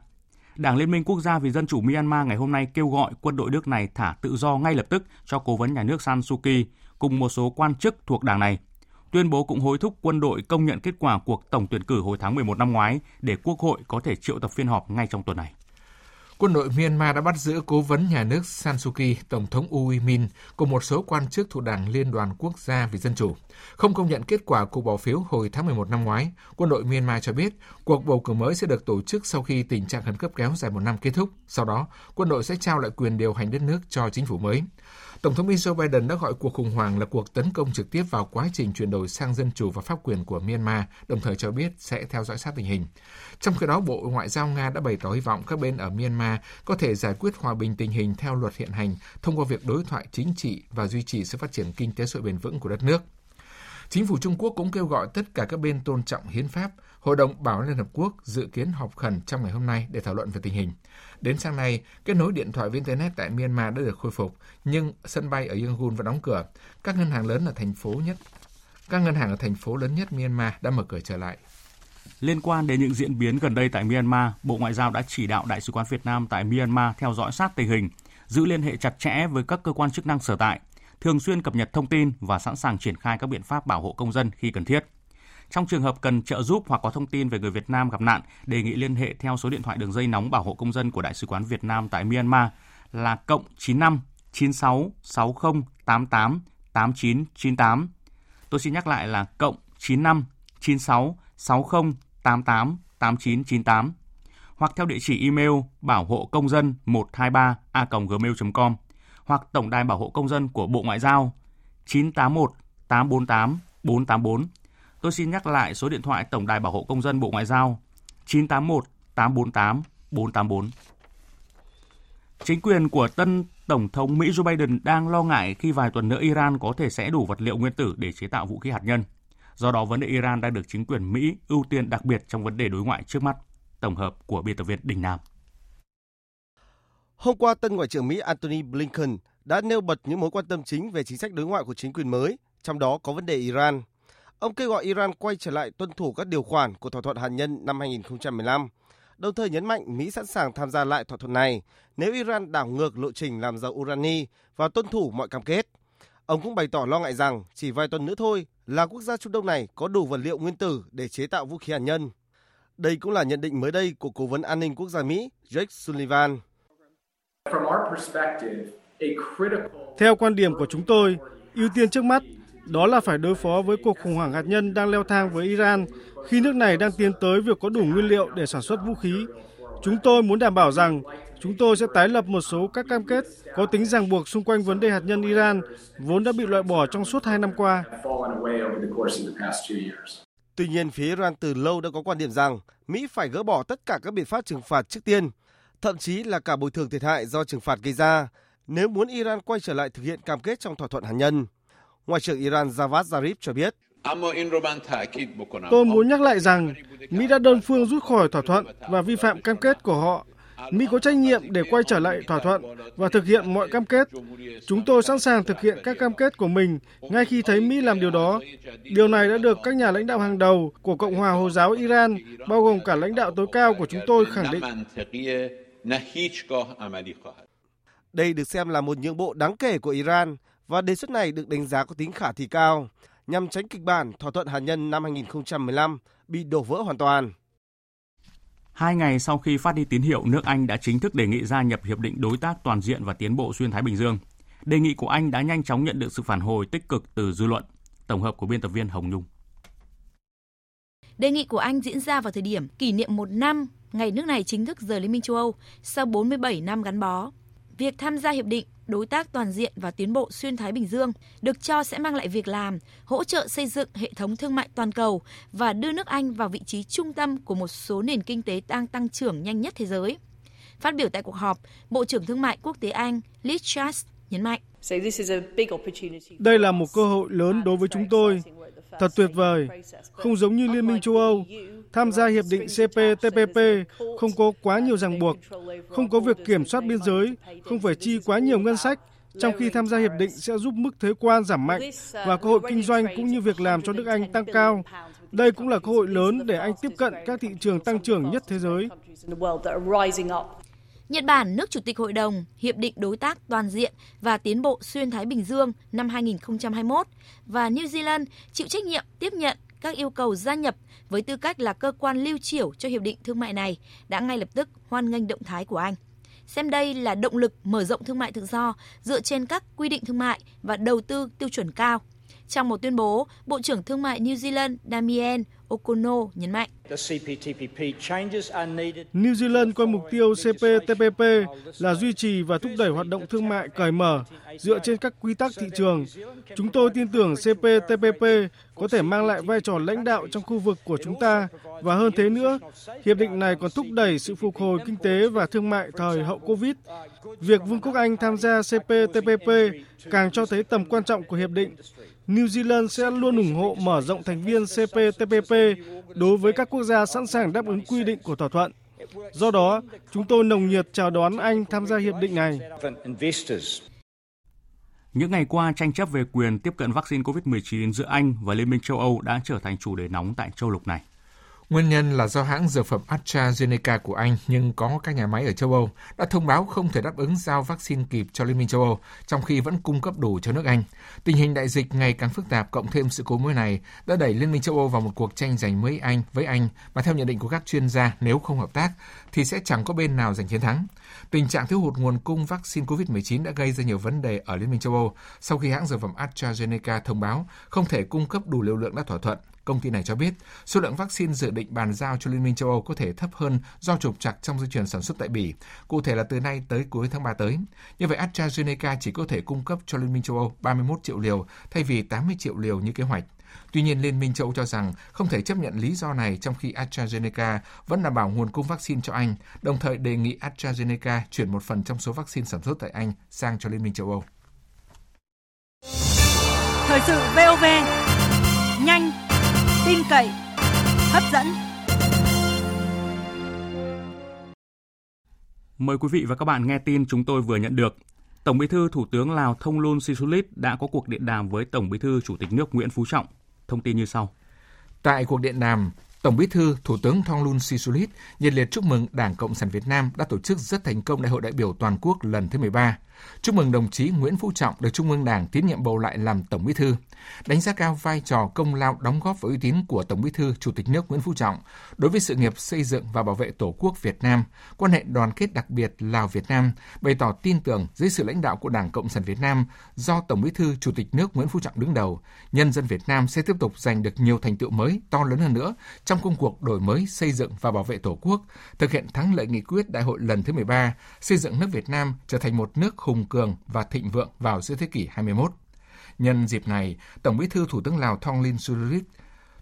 Speaker 1: Đảng Liên minh Quốc gia vì Dân chủ Myanmar ngày hôm nay kêu gọi quân đội nước này thả tự do ngay lập tức cho cố vấn nhà nước San Suu Kyi cùng một số quan chức thuộc đảng này. Tuyên bố cũng hối thúc quân đội công nhận kết quả cuộc tổng tuyển cử hồi tháng 11 năm ngoái để Quốc hội có thể triệu tập phiên họp ngay trong tuần này.
Speaker 5: Quân đội Myanmar đã bắt giữ cố vấn nhà nước San Suu Kyi, Tổng thống U Min cùng một số quan chức thuộc Đảng Liên đoàn Quốc gia vì Dân chủ. Không công nhận kết quả cuộc bỏ phiếu hồi tháng 11 năm ngoái, quân đội Myanmar cho biết cuộc bầu cử mới sẽ được tổ chức sau khi tình trạng khẩn cấp kéo dài một năm kết thúc. Sau đó, quân đội sẽ trao lại quyền điều hành đất nước cho chính phủ mới. Tổng thống Mỹ Joe Biden đã gọi cuộc khủng hoảng là cuộc tấn công trực tiếp vào quá trình chuyển đổi sang dân chủ và pháp quyền của Myanmar, đồng thời cho biết sẽ theo dõi sát tình hình. Trong khi đó, Bộ Ngoại giao Nga đã bày tỏ hy vọng các bên ở Myanmar có thể giải quyết hòa bình tình hình theo luật hiện hành thông qua việc đối thoại chính trị và duy trì sự phát triển kinh tế xã hội bền vững của đất nước. Chính phủ Trung Quốc cũng kêu gọi tất cả các bên tôn trọng hiến pháp. Hội đồng Bảo an Liên Hợp Quốc dự kiến họp khẩn trong ngày hôm nay để thảo luận về tình hình. Đến sáng nay, kết nối điện thoại với Internet tại Myanmar đã được khôi phục, nhưng sân bay ở Yangon vẫn đóng cửa. Các ngân hàng lớn ở thành phố nhất các ngân hàng ở thành phố lớn nhất Myanmar đã mở cửa trở lại.
Speaker 1: Liên quan đến những diễn biến gần đây tại Myanmar, Bộ Ngoại giao đã chỉ đạo Đại sứ quán Việt Nam tại Myanmar theo dõi sát tình hình, giữ liên hệ chặt chẽ với các cơ quan chức năng sở tại, thường xuyên cập nhật thông tin và sẵn sàng triển khai các biện pháp bảo hộ công dân khi cần thiết. Trong trường hợp cần trợ giúp hoặc có thông tin về người Việt Nam gặp nạn, đề nghị liên hệ theo số điện thoại đường dây nóng bảo hộ công dân của Đại sứ quán Việt Nam tại Myanmar là cộng 95 96 60 88 89 98. Tôi xin nhắc lại là cộng 95 96 60 88 89 98 hoặc theo địa chỉ email bảo hộ công dân 123 a gmail.com hoặc tổng đài bảo hộ công dân của Bộ Ngoại giao 981 848 484 Tôi xin nhắc lại số điện thoại Tổng đài Bảo hộ Công dân Bộ Ngoại giao 981 848 484. Chính quyền của tân Tổng thống Mỹ Joe Biden đang lo ngại khi vài tuần nữa Iran có thể sẽ đủ vật liệu nguyên tử để chế tạo vũ khí hạt nhân. Do đó, vấn đề Iran đang được chính quyền Mỹ ưu tiên đặc biệt trong vấn đề đối ngoại trước mắt. Tổng hợp của biên tập viên Đình Nam.
Speaker 32: Hôm qua, tân Ngoại trưởng Mỹ Antony Blinken đã nêu bật những mối quan tâm chính về chính sách đối ngoại của chính quyền mới, trong đó có vấn đề Iran – Ông kêu gọi Iran quay trở lại tuân thủ các điều khoản của thỏa thuận hạt nhân năm 2015, đồng thời nhấn mạnh Mỹ sẵn sàng tham gia lại thỏa thuận này nếu Iran đảo ngược lộ trình làm giàu urani và tuân thủ mọi cam kết. Ông cũng bày tỏ lo ngại rằng chỉ vài tuần nữa thôi là quốc gia Trung Đông này có đủ vật liệu nguyên tử để chế tạo vũ khí hạt nhân. Đây cũng là nhận định mới đây của Cố vấn An ninh Quốc gia Mỹ Jake Sullivan.
Speaker 33: Theo quan điểm của chúng tôi, ưu tiên trước mắt đó là phải đối phó với cuộc khủng hoảng hạt nhân đang leo thang với Iran khi nước này đang tiến tới việc có đủ nguyên liệu để sản xuất vũ khí. Chúng tôi muốn đảm bảo rằng chúng tôi sẽ tái lập một số các cam kết có tính ràng buộc xung quanh vấn đề hạt nhân Iran vốn đã bị loại bỏ trong suốt hai năm qua.
Speaker 32: Tuy nhiên, phía Iran từ lâu đã có quan điểm rằng Mỹ phải gỡ bỏ tất cả các biện pháp trừng phạt trước tiên, thậm chí là cả bồi thường thiệt hại do trừng phạt gây ra, nếu muốn Iran quay trở lại thực hiện cam kết trong thỏa thuận hạt nhân. Ngoại trưởng Iran Javad Zarif cho biết.
Speaker 33: Tôi muốn nhắc lại rằng Mỹ đã đơn phương rút khỏi thỏa thuận và vi phạm cam kết của họ. Mỹ có trách nhiệm để quay trở lại thỏa thuận và thực hiện mọi cam kết. Chúng tôi sẵn sàng thực hiện các cam kết của mình ngay khi thấy Mỹ làm điều đó. Điều này đã được các nhà lãnh đạo hàng đầu của Cộng hòa Hồi giáo Iran, bao gồm cả lãnh đạo tối cao của chúng tôi khẳng định.
Speaker 32: Đây được xem là một nhượng bộ đáng kể của Iran và đề xuất này được đánh giá có tính khả thi cao nhằm tránh kịch bản thỏa thuận hạt nhân năm 2015 bị đổ vỡ hoàn toàn.
Speaker 1: Hai ngày sau khi phát đi tín hiệu, nước Anh đã chính thức đề nghị gia nhập Hiệp định Đối tác Toàn diện và Tiến bộ Xuyên Thái Bình Dương. Đề nghị của Anh đã nhanh chóng nhận được sự phản hồi tích cực từ dư luận. Tổng hợp của biên tập viên Hồng Nhung.
Speaker 34: Đề nghị của Anh diễn ra vào thời điểm kỷ niệm một năm ngày nước này chính thức rời Liên minh châu Âu sau 47 năm gắn bó. Việc tham gia hiệp định đối tác toàn diện và tiến bộ xuyên Thái Bình Dương được cho sẽ mang lại việc làm, hỗ trợ xây dựng hệ thống thương mại toàn cầu và đưa nước Anh vào vị trí trung tâm của một số nền kinh tế đang tăng trưởng nhanh nhất thế giới. Phát biểu tại cuộc họp, Bộ trưởng Thương mại Quốc tế Anh Liz Truss nhấn mạnh.
Speaker 33: Đây là một cơ hội lớn đối với chúng tôi. Thật tuyệt vời. Không giống như Liên minh châu Âu, tham gia hiệp định CPTPP không có quá nhiều ràng buộc, không có việc kiểm soát biên giới, không phải chi quá nhiều ngân sách, trong khi tham gia hiệp định sẽ giúp mức thuế quan giảm mạnh và cơ hội kinh doanh cũng như việc làm cho nước Anh tăng cao. Đây cũng là cơ hội lớn để Anh tiếp cận các thị trường tăng trưởng nhất thế giới.
Speaker 34: Nhật Bản, nước chủ tịch hội đồng Hiệp định Đối tác Toàn diện và Tiến bộ Xuyên Thái Bình Dương năm 2021 và New Zealand chịu trách nhiệm tiếp nhận các yêu cầu gia nhập với tư cách là cơ quan lưu chiểu cho hiệp định thương mại này đã ngay lập tức hoan nghênh động thái của Anh. Xem đây là động lực mở rộng thương mại tự do dựa trên các quy định thương mại và đầu tư tiêu chuẩn cao. Trong một tuyên bố, Bộ trưởng Thương mại New Zealand Damien Okono nhấn mạnh.
Speaker 33: New Zealand coi mục tiêu CPTPP là duy trì và thúc đẩy hoạt động thương mại cởi mở dựa trên các quy tắc thị trường. Chúng tôi tin tưởng CPTPP có thể mang lại vai trò lãnh đạo trong khu vực của chúng ta và hơn thế nữa, hiệp định này còn thúc đẩy sự phục hồi kinh tế và thương mại thời hậu Covid. Việc Vương quốc Anh tham gia CPTPP càng cho thấy tầm quan trọng của hiệp định New Zealand sẽ luôn ủng hộ mở rộng thành viên CPTPP đối với các quốc gia sẵn sàng đáp ứng quy định của thỏa thuận. Do đó, chúng tôi nồng nhiệt chào đón Anh tham gia hiệp định này.
Speaker 1: Những ngày qua, tranh chấp về quyền tiếp cận vaccine COVID-19 giữa Anh và Liên minh châu Âu đã trở thành chủ đề nóng tại châu lục này.
Speaker 5: Nguyên nhân là do hãng dược phẩm AstraZeneca của Anh nhưng có các nhà máy ở châu Âu đã thông báo không thể đáp ứng giao vaccine kịp cho Liên minh châu Âu, trong khi vẫn cung cấp đủ cho nước Anh. Tình hình đại dịch ngày càng phức tạp cộng thêm sự cố mới này đã đẩy Liên minh châu Âu vào một cuộc tranh giành mới Anh với Anh và theo nhận định của các chuyên gia nếu không hợp tác thì sẽ chẳng có bên nào giành chiến thắng. Tình trạng thiếu hụt nguồn cung vaccine COVID-19 đã gây ra nhiều vấn đề ở Liên minh châu Âu sau khi hãng dược phẩm AstraZeneca thông báo không thể cung cấp đủ liều lượng đã thỏa thuận. Công ty này cho biết số lượng vaccine dự định bàn giao cho Liên minh châu Âu có thể thấp hơn do trục trặc trong dây chuyền sản xuất tại Bỉ, cụ thể là từ nay tới cuối tháng 3 tới. Như vậy, AstraZeneca chỉ có thể cung cấp cho Liên minh châu Âu 31 triệu liều thay vì 80 triệu liều như kế hoạch. Tuy nhiên, Liên minh châu Âu cho rằng không thể chấp nhận lý do này trong khi AstraZeneca vẫn đảm bảo nguồn cung vaccine cho Anh, đồng thời đề nghị AstraZeneca chuyển một phần trong số vaccine sản xuất tại Anh sang cho Liên minh châu Âu.
Speaker 35: Thời sự VOV, tin cậy, hấp dẫn.
Speaker 1: Mời quý vị và các bạn nghe tin chúng tôi vừa nhận được. Tổng Bí thư Thủ tướng Lào Thông Luân Sisulit đã có cuộc điện đàm với Tổng Bí thư Chủ tịch nước Nguyễn Phú Trọng. Thông tin như sau.
Speaker 5: Tại cuộc điện đàm, Tổng Bí thư Thủ tướng Thongloun Sisulit nhiệt liệt chúc mừng Đảng Cộng sản Việt Nam đã tổ chức rất thành công Đại hội đại biểu toàn quốc lần thứ 13. Chúc mừng đồng chí Nguyễn Phú Trọng được Trung ương Đảng tín nhiệm bầu lại làm Tổng Bí thư. Đánh giá cao vai trò công lao đóng góp và uy tín của Tổng Bí thư Chủ tịch nước Nguyễn Phú Trọng đối với sự nghiệp xây dựng và bảo vệ Tổ quốc Việt Nam, quan hệ đoàn kết đặc biệt Lào Việt Nam, bày tỏ tin tưởng dưới sự lãnh đạo của Đảng Cộng sản Việt Nam do Tổng Bí thư Chủ tịch nước Nguyễn Phú Trọng đứng đầu, nhân dân Việt Nam sẽ tiếp tục giành được nhiều thành tựu mới to lớn hơn nữa trong công cuộc đổi mới xây dựng và bảo vệ Tổ quốc, thực hiện thắng lợi nghị quyết Đại hội lần thứ 13, xây dựng nước Việt Nam trở thành một nước hùng cường và thịnh vượng vào giữa thế kỷ 21. Nhân dịp này, Tổng Bí thư Thủ tướng Lào Thonglin Surit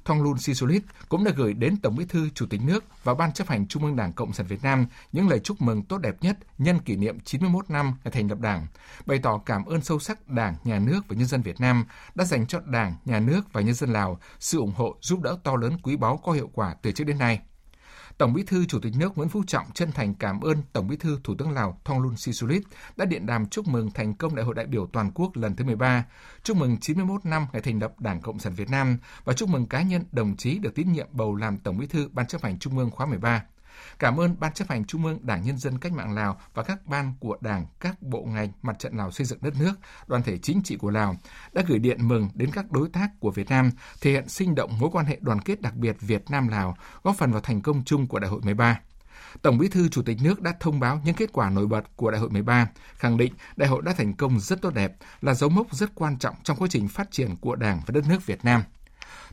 Speaker 5: Thongloun Sisoulith cũng đã gửi đến Tổng Bí thư Chủ tịch nước và Ban chấp hành Trung ương Đảng Cộng sản Việt Nam những lời chúc mừng tốt đẹp nhất nhân kỷ niệm 91 năm ngày thành lập Đảng, bày tỏ cảm ơn sâu sắc Đảng, Nhà nước và nhân dân Việt Nam đã dành cho Đảng, Nhà nước và nhân dân Lào sự ủng hộ giúp đỡ to lớn quý báu có hiệu quả từ trước đến nay. Tổng Bí thư Chủ tịch nước Nguyễn Phú Trọng chân thành cảm ơn Tổng Bí thư Thủ tướng Lào Thongloun Sisulit đã điện đàm chúc mừng thành công Đại hội đại biểu toàn quốc lần thứ 13, chúc mừng 91 năm ngày thành lập Đảng Cộng sản Việt Nam và chúc mừng cá nhân đồng chí được tín nhiệm bầu làm Tổng Bí thư Ban chấp hành Trung ương khóa 13. Cảm ơn Ban chấp hành Trung ương Đảng Nhân dân Cách mạng Lào và các ban của Đảng, các bộ ngành, mặt trận Lào xây dựng đất nước, đoàn thể chính trị của Lào đã gửi điện mừng đến các đối tác của Việt Nam, thể hiện sinh động mối quan hệ đoàn kết đặc biệt Việt Nam-Lào, góp phần vào thành công chung của Đại hội 13. Tổng Bí thư Chủ tịch nước đã thông báo những kết quả nổi bật của Đại hội 13, khẳng định đại hội đã thành công rất tốt đẹp, là dấu mốc rất quan trọng trong quá trình phát triển của Đảng và đất nước Việt Nam.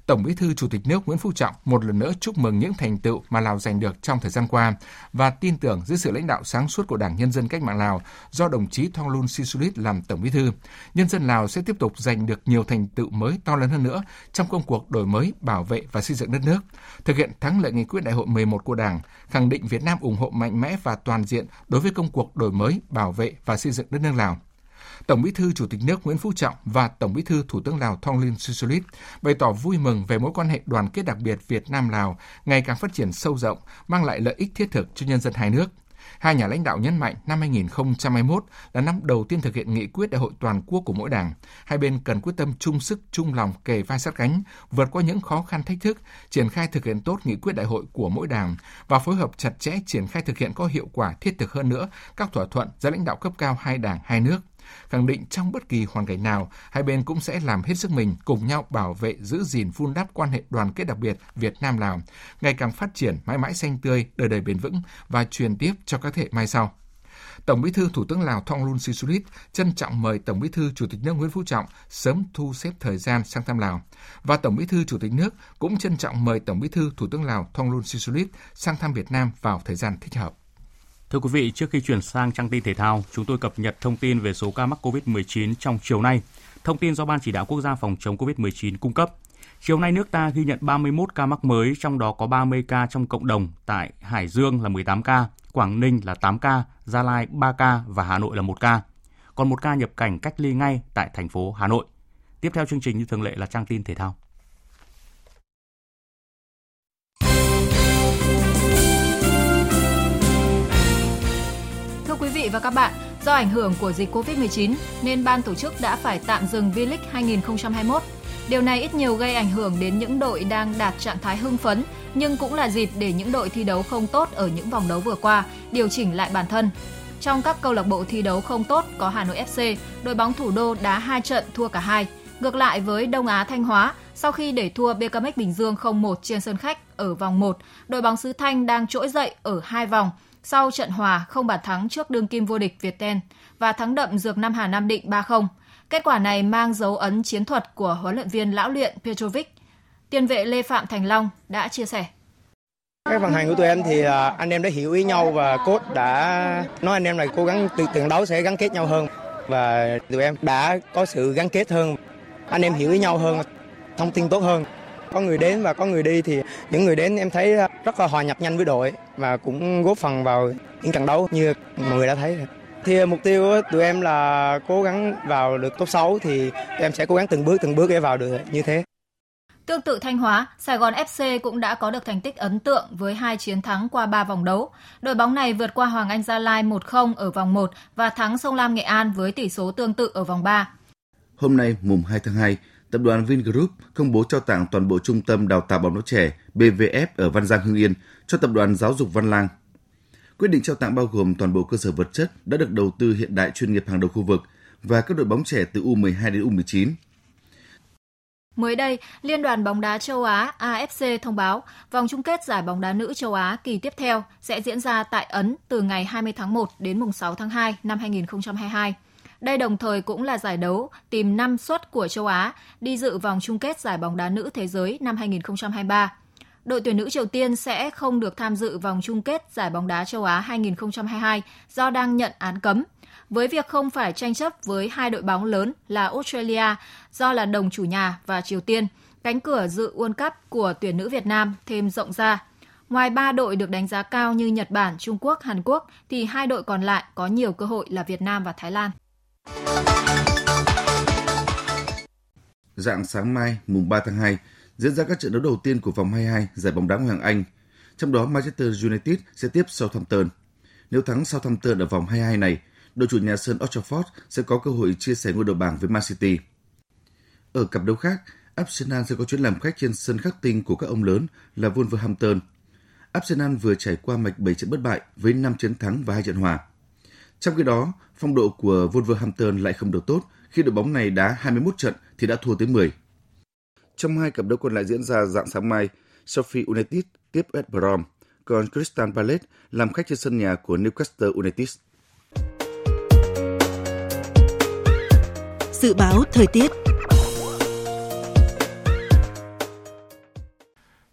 Speaker 5: Tổng Bí thư Chủ tịch nước Nguyễn Phú Trọng một lần nữa chúc mừng những thành tựu mà Lào giành được trong thời gian qua và tin tưởng dưới sự lãnh đạo sáng suốt của Đảng Nhân dân Cách mạng Lào do đồng chí Thongloun Sisulit làm Tổng Bí thư, nhân dân Lào sẽ tiếp tục giành được nhiều thành tựu mới to lớn hơn nữa trong công cuộc đổi mới, bảo vệ và xây dựng đất nước, thực hiện thắng lợi nghị quyết Đại hội 11 của Đảng, khẳng định Việt Nam ủng hộ mạnh mẽ và toàn diện đối với công cuộc đổi mới, bảo vệ và xây dựng đất nước Lào. Tổng Bí thư Chủ tịch nước Nguyễn Phú Trọng và Tổng Bí thư Thủ tướng Lào Thonglin Sisulit bày tỏ vui mừng về mối quan hệ đoàn kết đặc biệt Việt Nam Lào ngày càng phát triển sâu rộng, mang lại lợi ích thiết thực cho nhân dân hai nước. Hai nhà lãnh đạo nhấn mạnh năm 2021 là năm đầu tiên thực hiện nghị quyết đại hội toàn quốc của mỗi đảng. Hai bên cần quyết tâm chung sức, chung lòng, kề vai sát cánh, vượt qua những khó khăn thách thức, triển khai thực hiện tốt nghị quyết đại hội của mỗi đảng và phối hợp chặt chẽ triển khai thực hiện có hiệu quả thiết thực hơn nữa các thỏa thuận giữa lãnh đạo cấp cao hai đảng, hai nước khẳng định trong bất kỳ hoàn cảnh nào, hai bên cũng sẽ làm hết sức mình cùng nhau bảo vệ, giữ gìn, vun đắp quan hệ đoàn kết đặc biệt Việt Nam-Lào, ngày càng phát triển mãi mãi xanh tươi, đời đời bền vững và truyền tiếp cho các thế hệ mai sau. Tổng Bí thư Thủ tướng Lào Thonglun Sisulit trân trọng mời Tổng Bí thư Chủ tịch nước Nguyễn Phú Trọng sớm thu xếp thời gian sang thăm Lào và Tổng Bí thư Chủ tịch nước cũng trân trọng mời Tổng Bí thư Thủ tướng Lào Thonglun Sisulit sang thăm Việt Nam vào thời gian thích hợp.
Speaker 1: Thưa quý vị, trước khi chuyển sang trang tin thể thao, chúng tôi cập nhật thông tin về số ca mắc COVID-19 trong chiều nay. Thông tin do Ban chỉ đạo quốc gia phòng chống COVID-19 cung cấp. Chiều nay nước ta ghi nhận 31 ca mắc mới, trong đó có 30 ca trong cộng đồng, tại Hải Dương là 18 ca, Quảng Ninh là 8 ca, Gia Lai 3 ca và Hà Nội là 1 ca. Còn một ca nhập cảnh cách ly ngay tại thành phố Hà Nội. Tiếp theo chương trình như thường lệ là trang tin thể thao.
Speaker 36: Vị và các bạn, do ảnh hưởng của dịch Covid-19 nên ban tổ chức đã phải tạm dừng V-League 2021. Điều này ít nhiều gây ảnh hưởng đến những đội đang đạt trạng thái hưng phấn, nhưng cũng là dịp để những đội thi đấu không tốt ở những vòng đấu vừa qua điều chỉnh lại bản thân. Trong các câu lạc bộ thi đấu không tốt có Hà Nội FC, đội bóng thủ đô đá hai trận thua cả hai. Ngược lại với Đông Á Thanh Hóa, sau khi để thua BKMX Bình Dương 0-1 trên sân khách ở vòng 1, đội bóng xứ Thanh đang trỗi dậy ở hai vòng sau trận hòa không bàn thắng trước đương kim vô địch Việt Ten và thắng đậm dược Nam Hà Nam Định 3-0. Kết quả này mang dấu ấn chiến thuật của huấn luyện viên lão luyện Petrovic. Tiền vệ Lê Phạm Thành Long đã chia sẻ.
Speaker 37: Cái vận hành của tụi em thì à, anh em đã hiểu ý nhau và coach đã nói anh em là cố gắng từ trận đấu sẽ gắn kết nhau hơn và tụi em đã có sự gắn kết hơn. Anh em hiểu ý nhau hơn, thông tin tốt hơn. Có người đến và có người đi thì những người đến em thấy rất là hòa nhập nhanh với đội và cũng góp phần vào những trận đấu như mọi người đã thấy. Thì mục tiêu của tụi em là cố gắng vào được top 6 thì tụi em sẽ cố gắng từng bước từng bước để vào được như thế.
Speaker 36: Tương tự Thanh Hóa, Sài Gòn FC cũng đã có được thành tích ấn tượng với hai chiến thắng qua 3 vòng đấu. Đội bóng này vượt qua Hoàng Anh Gia Lai 1-0 ở vòng 1 và thắng Sông Lam Nghệ An với tỷ số tương tự ở vòng 3.
Speaker 29: Hôm nay, mùng 2 tháng 2, tập đoàn Vingroup công bố trao tặng toàn bộ trung tâm đào tạo bóng đá trẻ BVF ở Văn Giang Hưng Yên cho tập đoàn giáo dục Văn Lang. Quyết định trao tặng bao gồm toàn bộ cơ sở vật chất đã được đầu tư hiện đại chuyên nghiệp hàng đầu khu vực và các đội bóng trẻ từ U12 đến U19.
Speaker 36: Mới đây, Liên đoàn bóng đá châu Á AFC thông báo vòng chung kết giải bóng đá nữ châu Á kỳ tiếp theo sẽ diễn ra tại Ấn từ ngày 20 tháng 1 đến mùng 6 tháng 2 năm 2022. Đây đồng thời cũng là giải đấu tìm 5 suất của châu Á đi dự vòng chung kết giải bóng đá nữ thế giới năm 2023. Đội tuyển nữ Triều Tiên sẽ không được tham dự vòng chung kết giải bóng đá châu Á 2022 do đang nhận án cấm. Với việc không phải tranh chấp với hai đội bóng lớn là Australia do là đồng chủ nhà và Triều Tiên, cánh cửa dự World Cup của tuyển nữ Việt Nam thêm rộng ra. Ngoài ba đội được đánh giá cao như Nhật Bản, Trung Quốc, Hàn Quốc, thì hai đội còn lại có nhiều cơ hội là Việt Nam và Thái Lan.
Speaker 29: Dạng sáng mai, mùng 3 tháng 2, diễn ra các trận đấu đầu tiên của vòng 22 giải bóng đá Ngoại hạng Anh. Trong đó Manchester United sẽ tiếp Southampton. Nếu thắng Southampton ở vòng 22 này, đội chủ nhà sân Old Trafford sẽ có cơ hội chia sẻ ngôi đầu bảng với Man City. Ở cặp đấu khác, Arsenal sẽ có chuyến làm khách trên sân khắc tinh của các ông lớn là Wolverhampton. Arsenal vừa trải qua mạch 7 trận bất bại với 5 chiến thắng và 2 trận hòa. Trong khi đó, phong độ của Wolverhampton lại không được tốt khi đội bóng này đá 21 trận thì đã thua tới 10. Trong hai cặp đấu còn lại diễn ra dạng sáng mai, Sheffield United tiếp West Brom, còn Crystal Palace làm khách trên sân nhà của Newcastle United.
Speaker 14: Dự báo thời tiết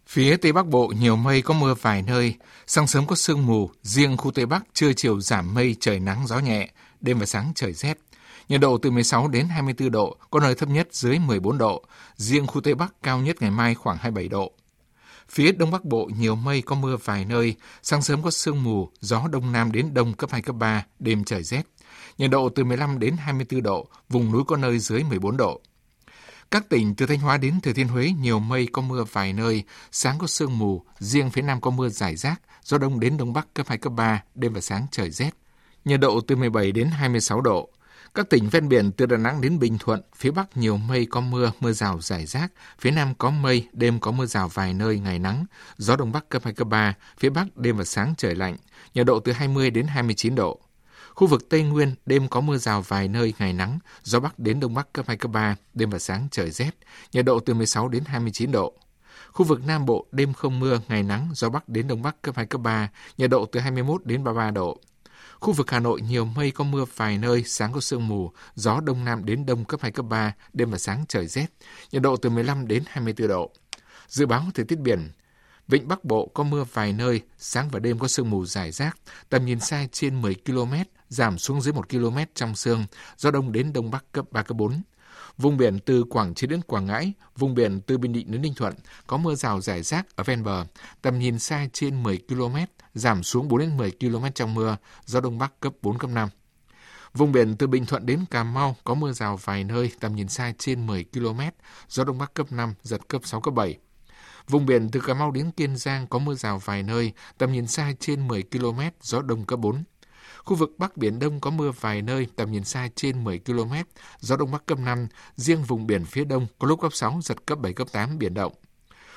Speaker 5: Phía Tây Bắc Bộ nhiều mây có mưa vài nơi, sáng sớm có sương mù, riêng khu Tây Bắc trưa chiều giảm mây trời nắng gió nhẹ, đêm và sáng trời rét. Nhiệt độ từ 16 đến 24 độ, có nơi thấp nhất dưới 14 độ, riêng khu Tây Bắc cao nhất ngày mai khoảng 27 độ. Phía Đông Bắc Bộ nhiều mây có mưa vài nơi, sáng sớm có sương mù, gió Đông Nam đến Đông cấp 2, cấp 3, đêm trời rét. Nhiệt độ từ 15 đến 24 độ, vùng núi có nơi dưới 14 độ. Các tỉnh từ Thanh Hóa đến Thừa Thiên Huế nhiều mây có mưa vài nơi, sáng có sương mù, riêng phía Nam có mưa rải rác, gió đông đến đông bắc cấp 2 cấp 3, đêm và sáng trời rét. Nhiệt độ từ 17 đến 26 độ. Các tỉnh ven biển từ Đà Nẵng đến Bình Thuận, phía Bắc nhiều mây có mưa, mưa rào rải rác, phía Nam có mây, đêm có mưa rào vài nơi, ngày nắng, gió Đông Bắc cấp 2, cấp 3, phía Bắc đêm và sáng trời lạnh, nhiệt độ từ 20 đến 29 độ. Khu vực Tây Nguyên, đêm có mưa rào vài nơi, ngày nắng, gió Bắc đến Đông Bắc cấp 2, cấp 3, đêm và sáng trời rét, nhiệt độ từ 16 đến 29 độ. Khu vực Nam Bộ, đêm không mưa, ngày nắng, gió Bắc đến Đông Bắc cấp 2, cấp 3, nhiệt độ từ 21 đến 33 độ. Khu vực Hà Nội nhiều mây có mưa vài nơi, sáng có sương mù, gió đông nam đến đông cấp 2, cấp 3, đêm và sáng trời rét, nhiệt độ từ 15 đến 24 độ. Dự báo thời tiết biển, Vịnh Bắc Bộ có mưa vài nơi, sáng và đêm có sương mù rải rác, tầm nhìn xa trên 10 km, giảm xuống dưới 1 km trong sương, gió đông đến đông bắc cấp 3, cấp 4. Vùng biển từ Quảng Trị đến Quảng Ngãi, vùng biển từ Bình Định đến Ninh Thuận có mưa rào rải rác ở ven bờ, tầm nhìn xa trên 10 km, giảm xuống 4 đến 10 km trong mưa, gió đông bắc cấp 4 cấp 5. Vùng biển từ Bình Thuận đến Cà Mau có mưa rào vài nơi, tầm nhìn xa trên 10 km, gió đông bắc cấp 5, giật cấp 6 cấp 7. Vùng biển từ Cà Mau đến Kiên Giang có mưa rào vài nơi, tầm nhìn xa trên 10 km, gió đông cấp 4. Khu vực Bắc Biển Đông có mưa vài nơi, tầm nhìn xa trên 10 km, gió Đông Bắc cấp 5, riêng vùng biển phía Đông có lúc cấp 6, giật cấp 7, cấp 8, biển động.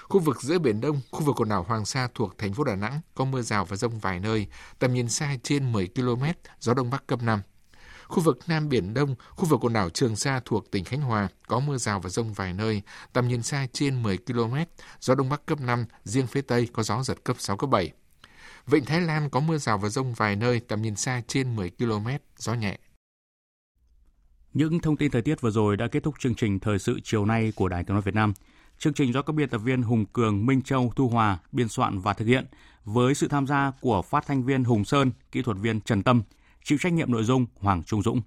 Speaker 5: Khu vực giữa Biển Đông, khu vực quần đảo Hoàng Sa thuộc thành phố Đà Nẵng có mưa rào và rông vài nơi, tầm nhìn xa trên 10 km, gió Đông Bắc cấp 5. Khu vực Nam Biển Đông, khu vực quần đảo Trường Sa thuộc tỉnh Khánh Hòa có mưa rào và rông vài nơi, tầm nhìn xa trên 10 km, gió Đông Bắc cấp 5, riêng phía Tây có gió giật cấp 6, cấp 7. Vịnh Thái Lan có mưa rào và rông vài nơi, tầm nhìn xa trên 10 km, gió nhẹ.
Speaker 1: Những thông tin thời tiết vừa rồi đã kết thúc chương trình thời sự chiều nay của Đài Tiếng nói Việt Nam. Chương trình do các biên tập viên Hùng Cường, Minh Châu, Thu Hòa biên soạn và thực hiện với sự tham gia của phát thanh viên Hùng Sơn, kỹ thuật viên Trần Tâm, chịu trách nhiệm nội dung Hoàng Trung Dũng.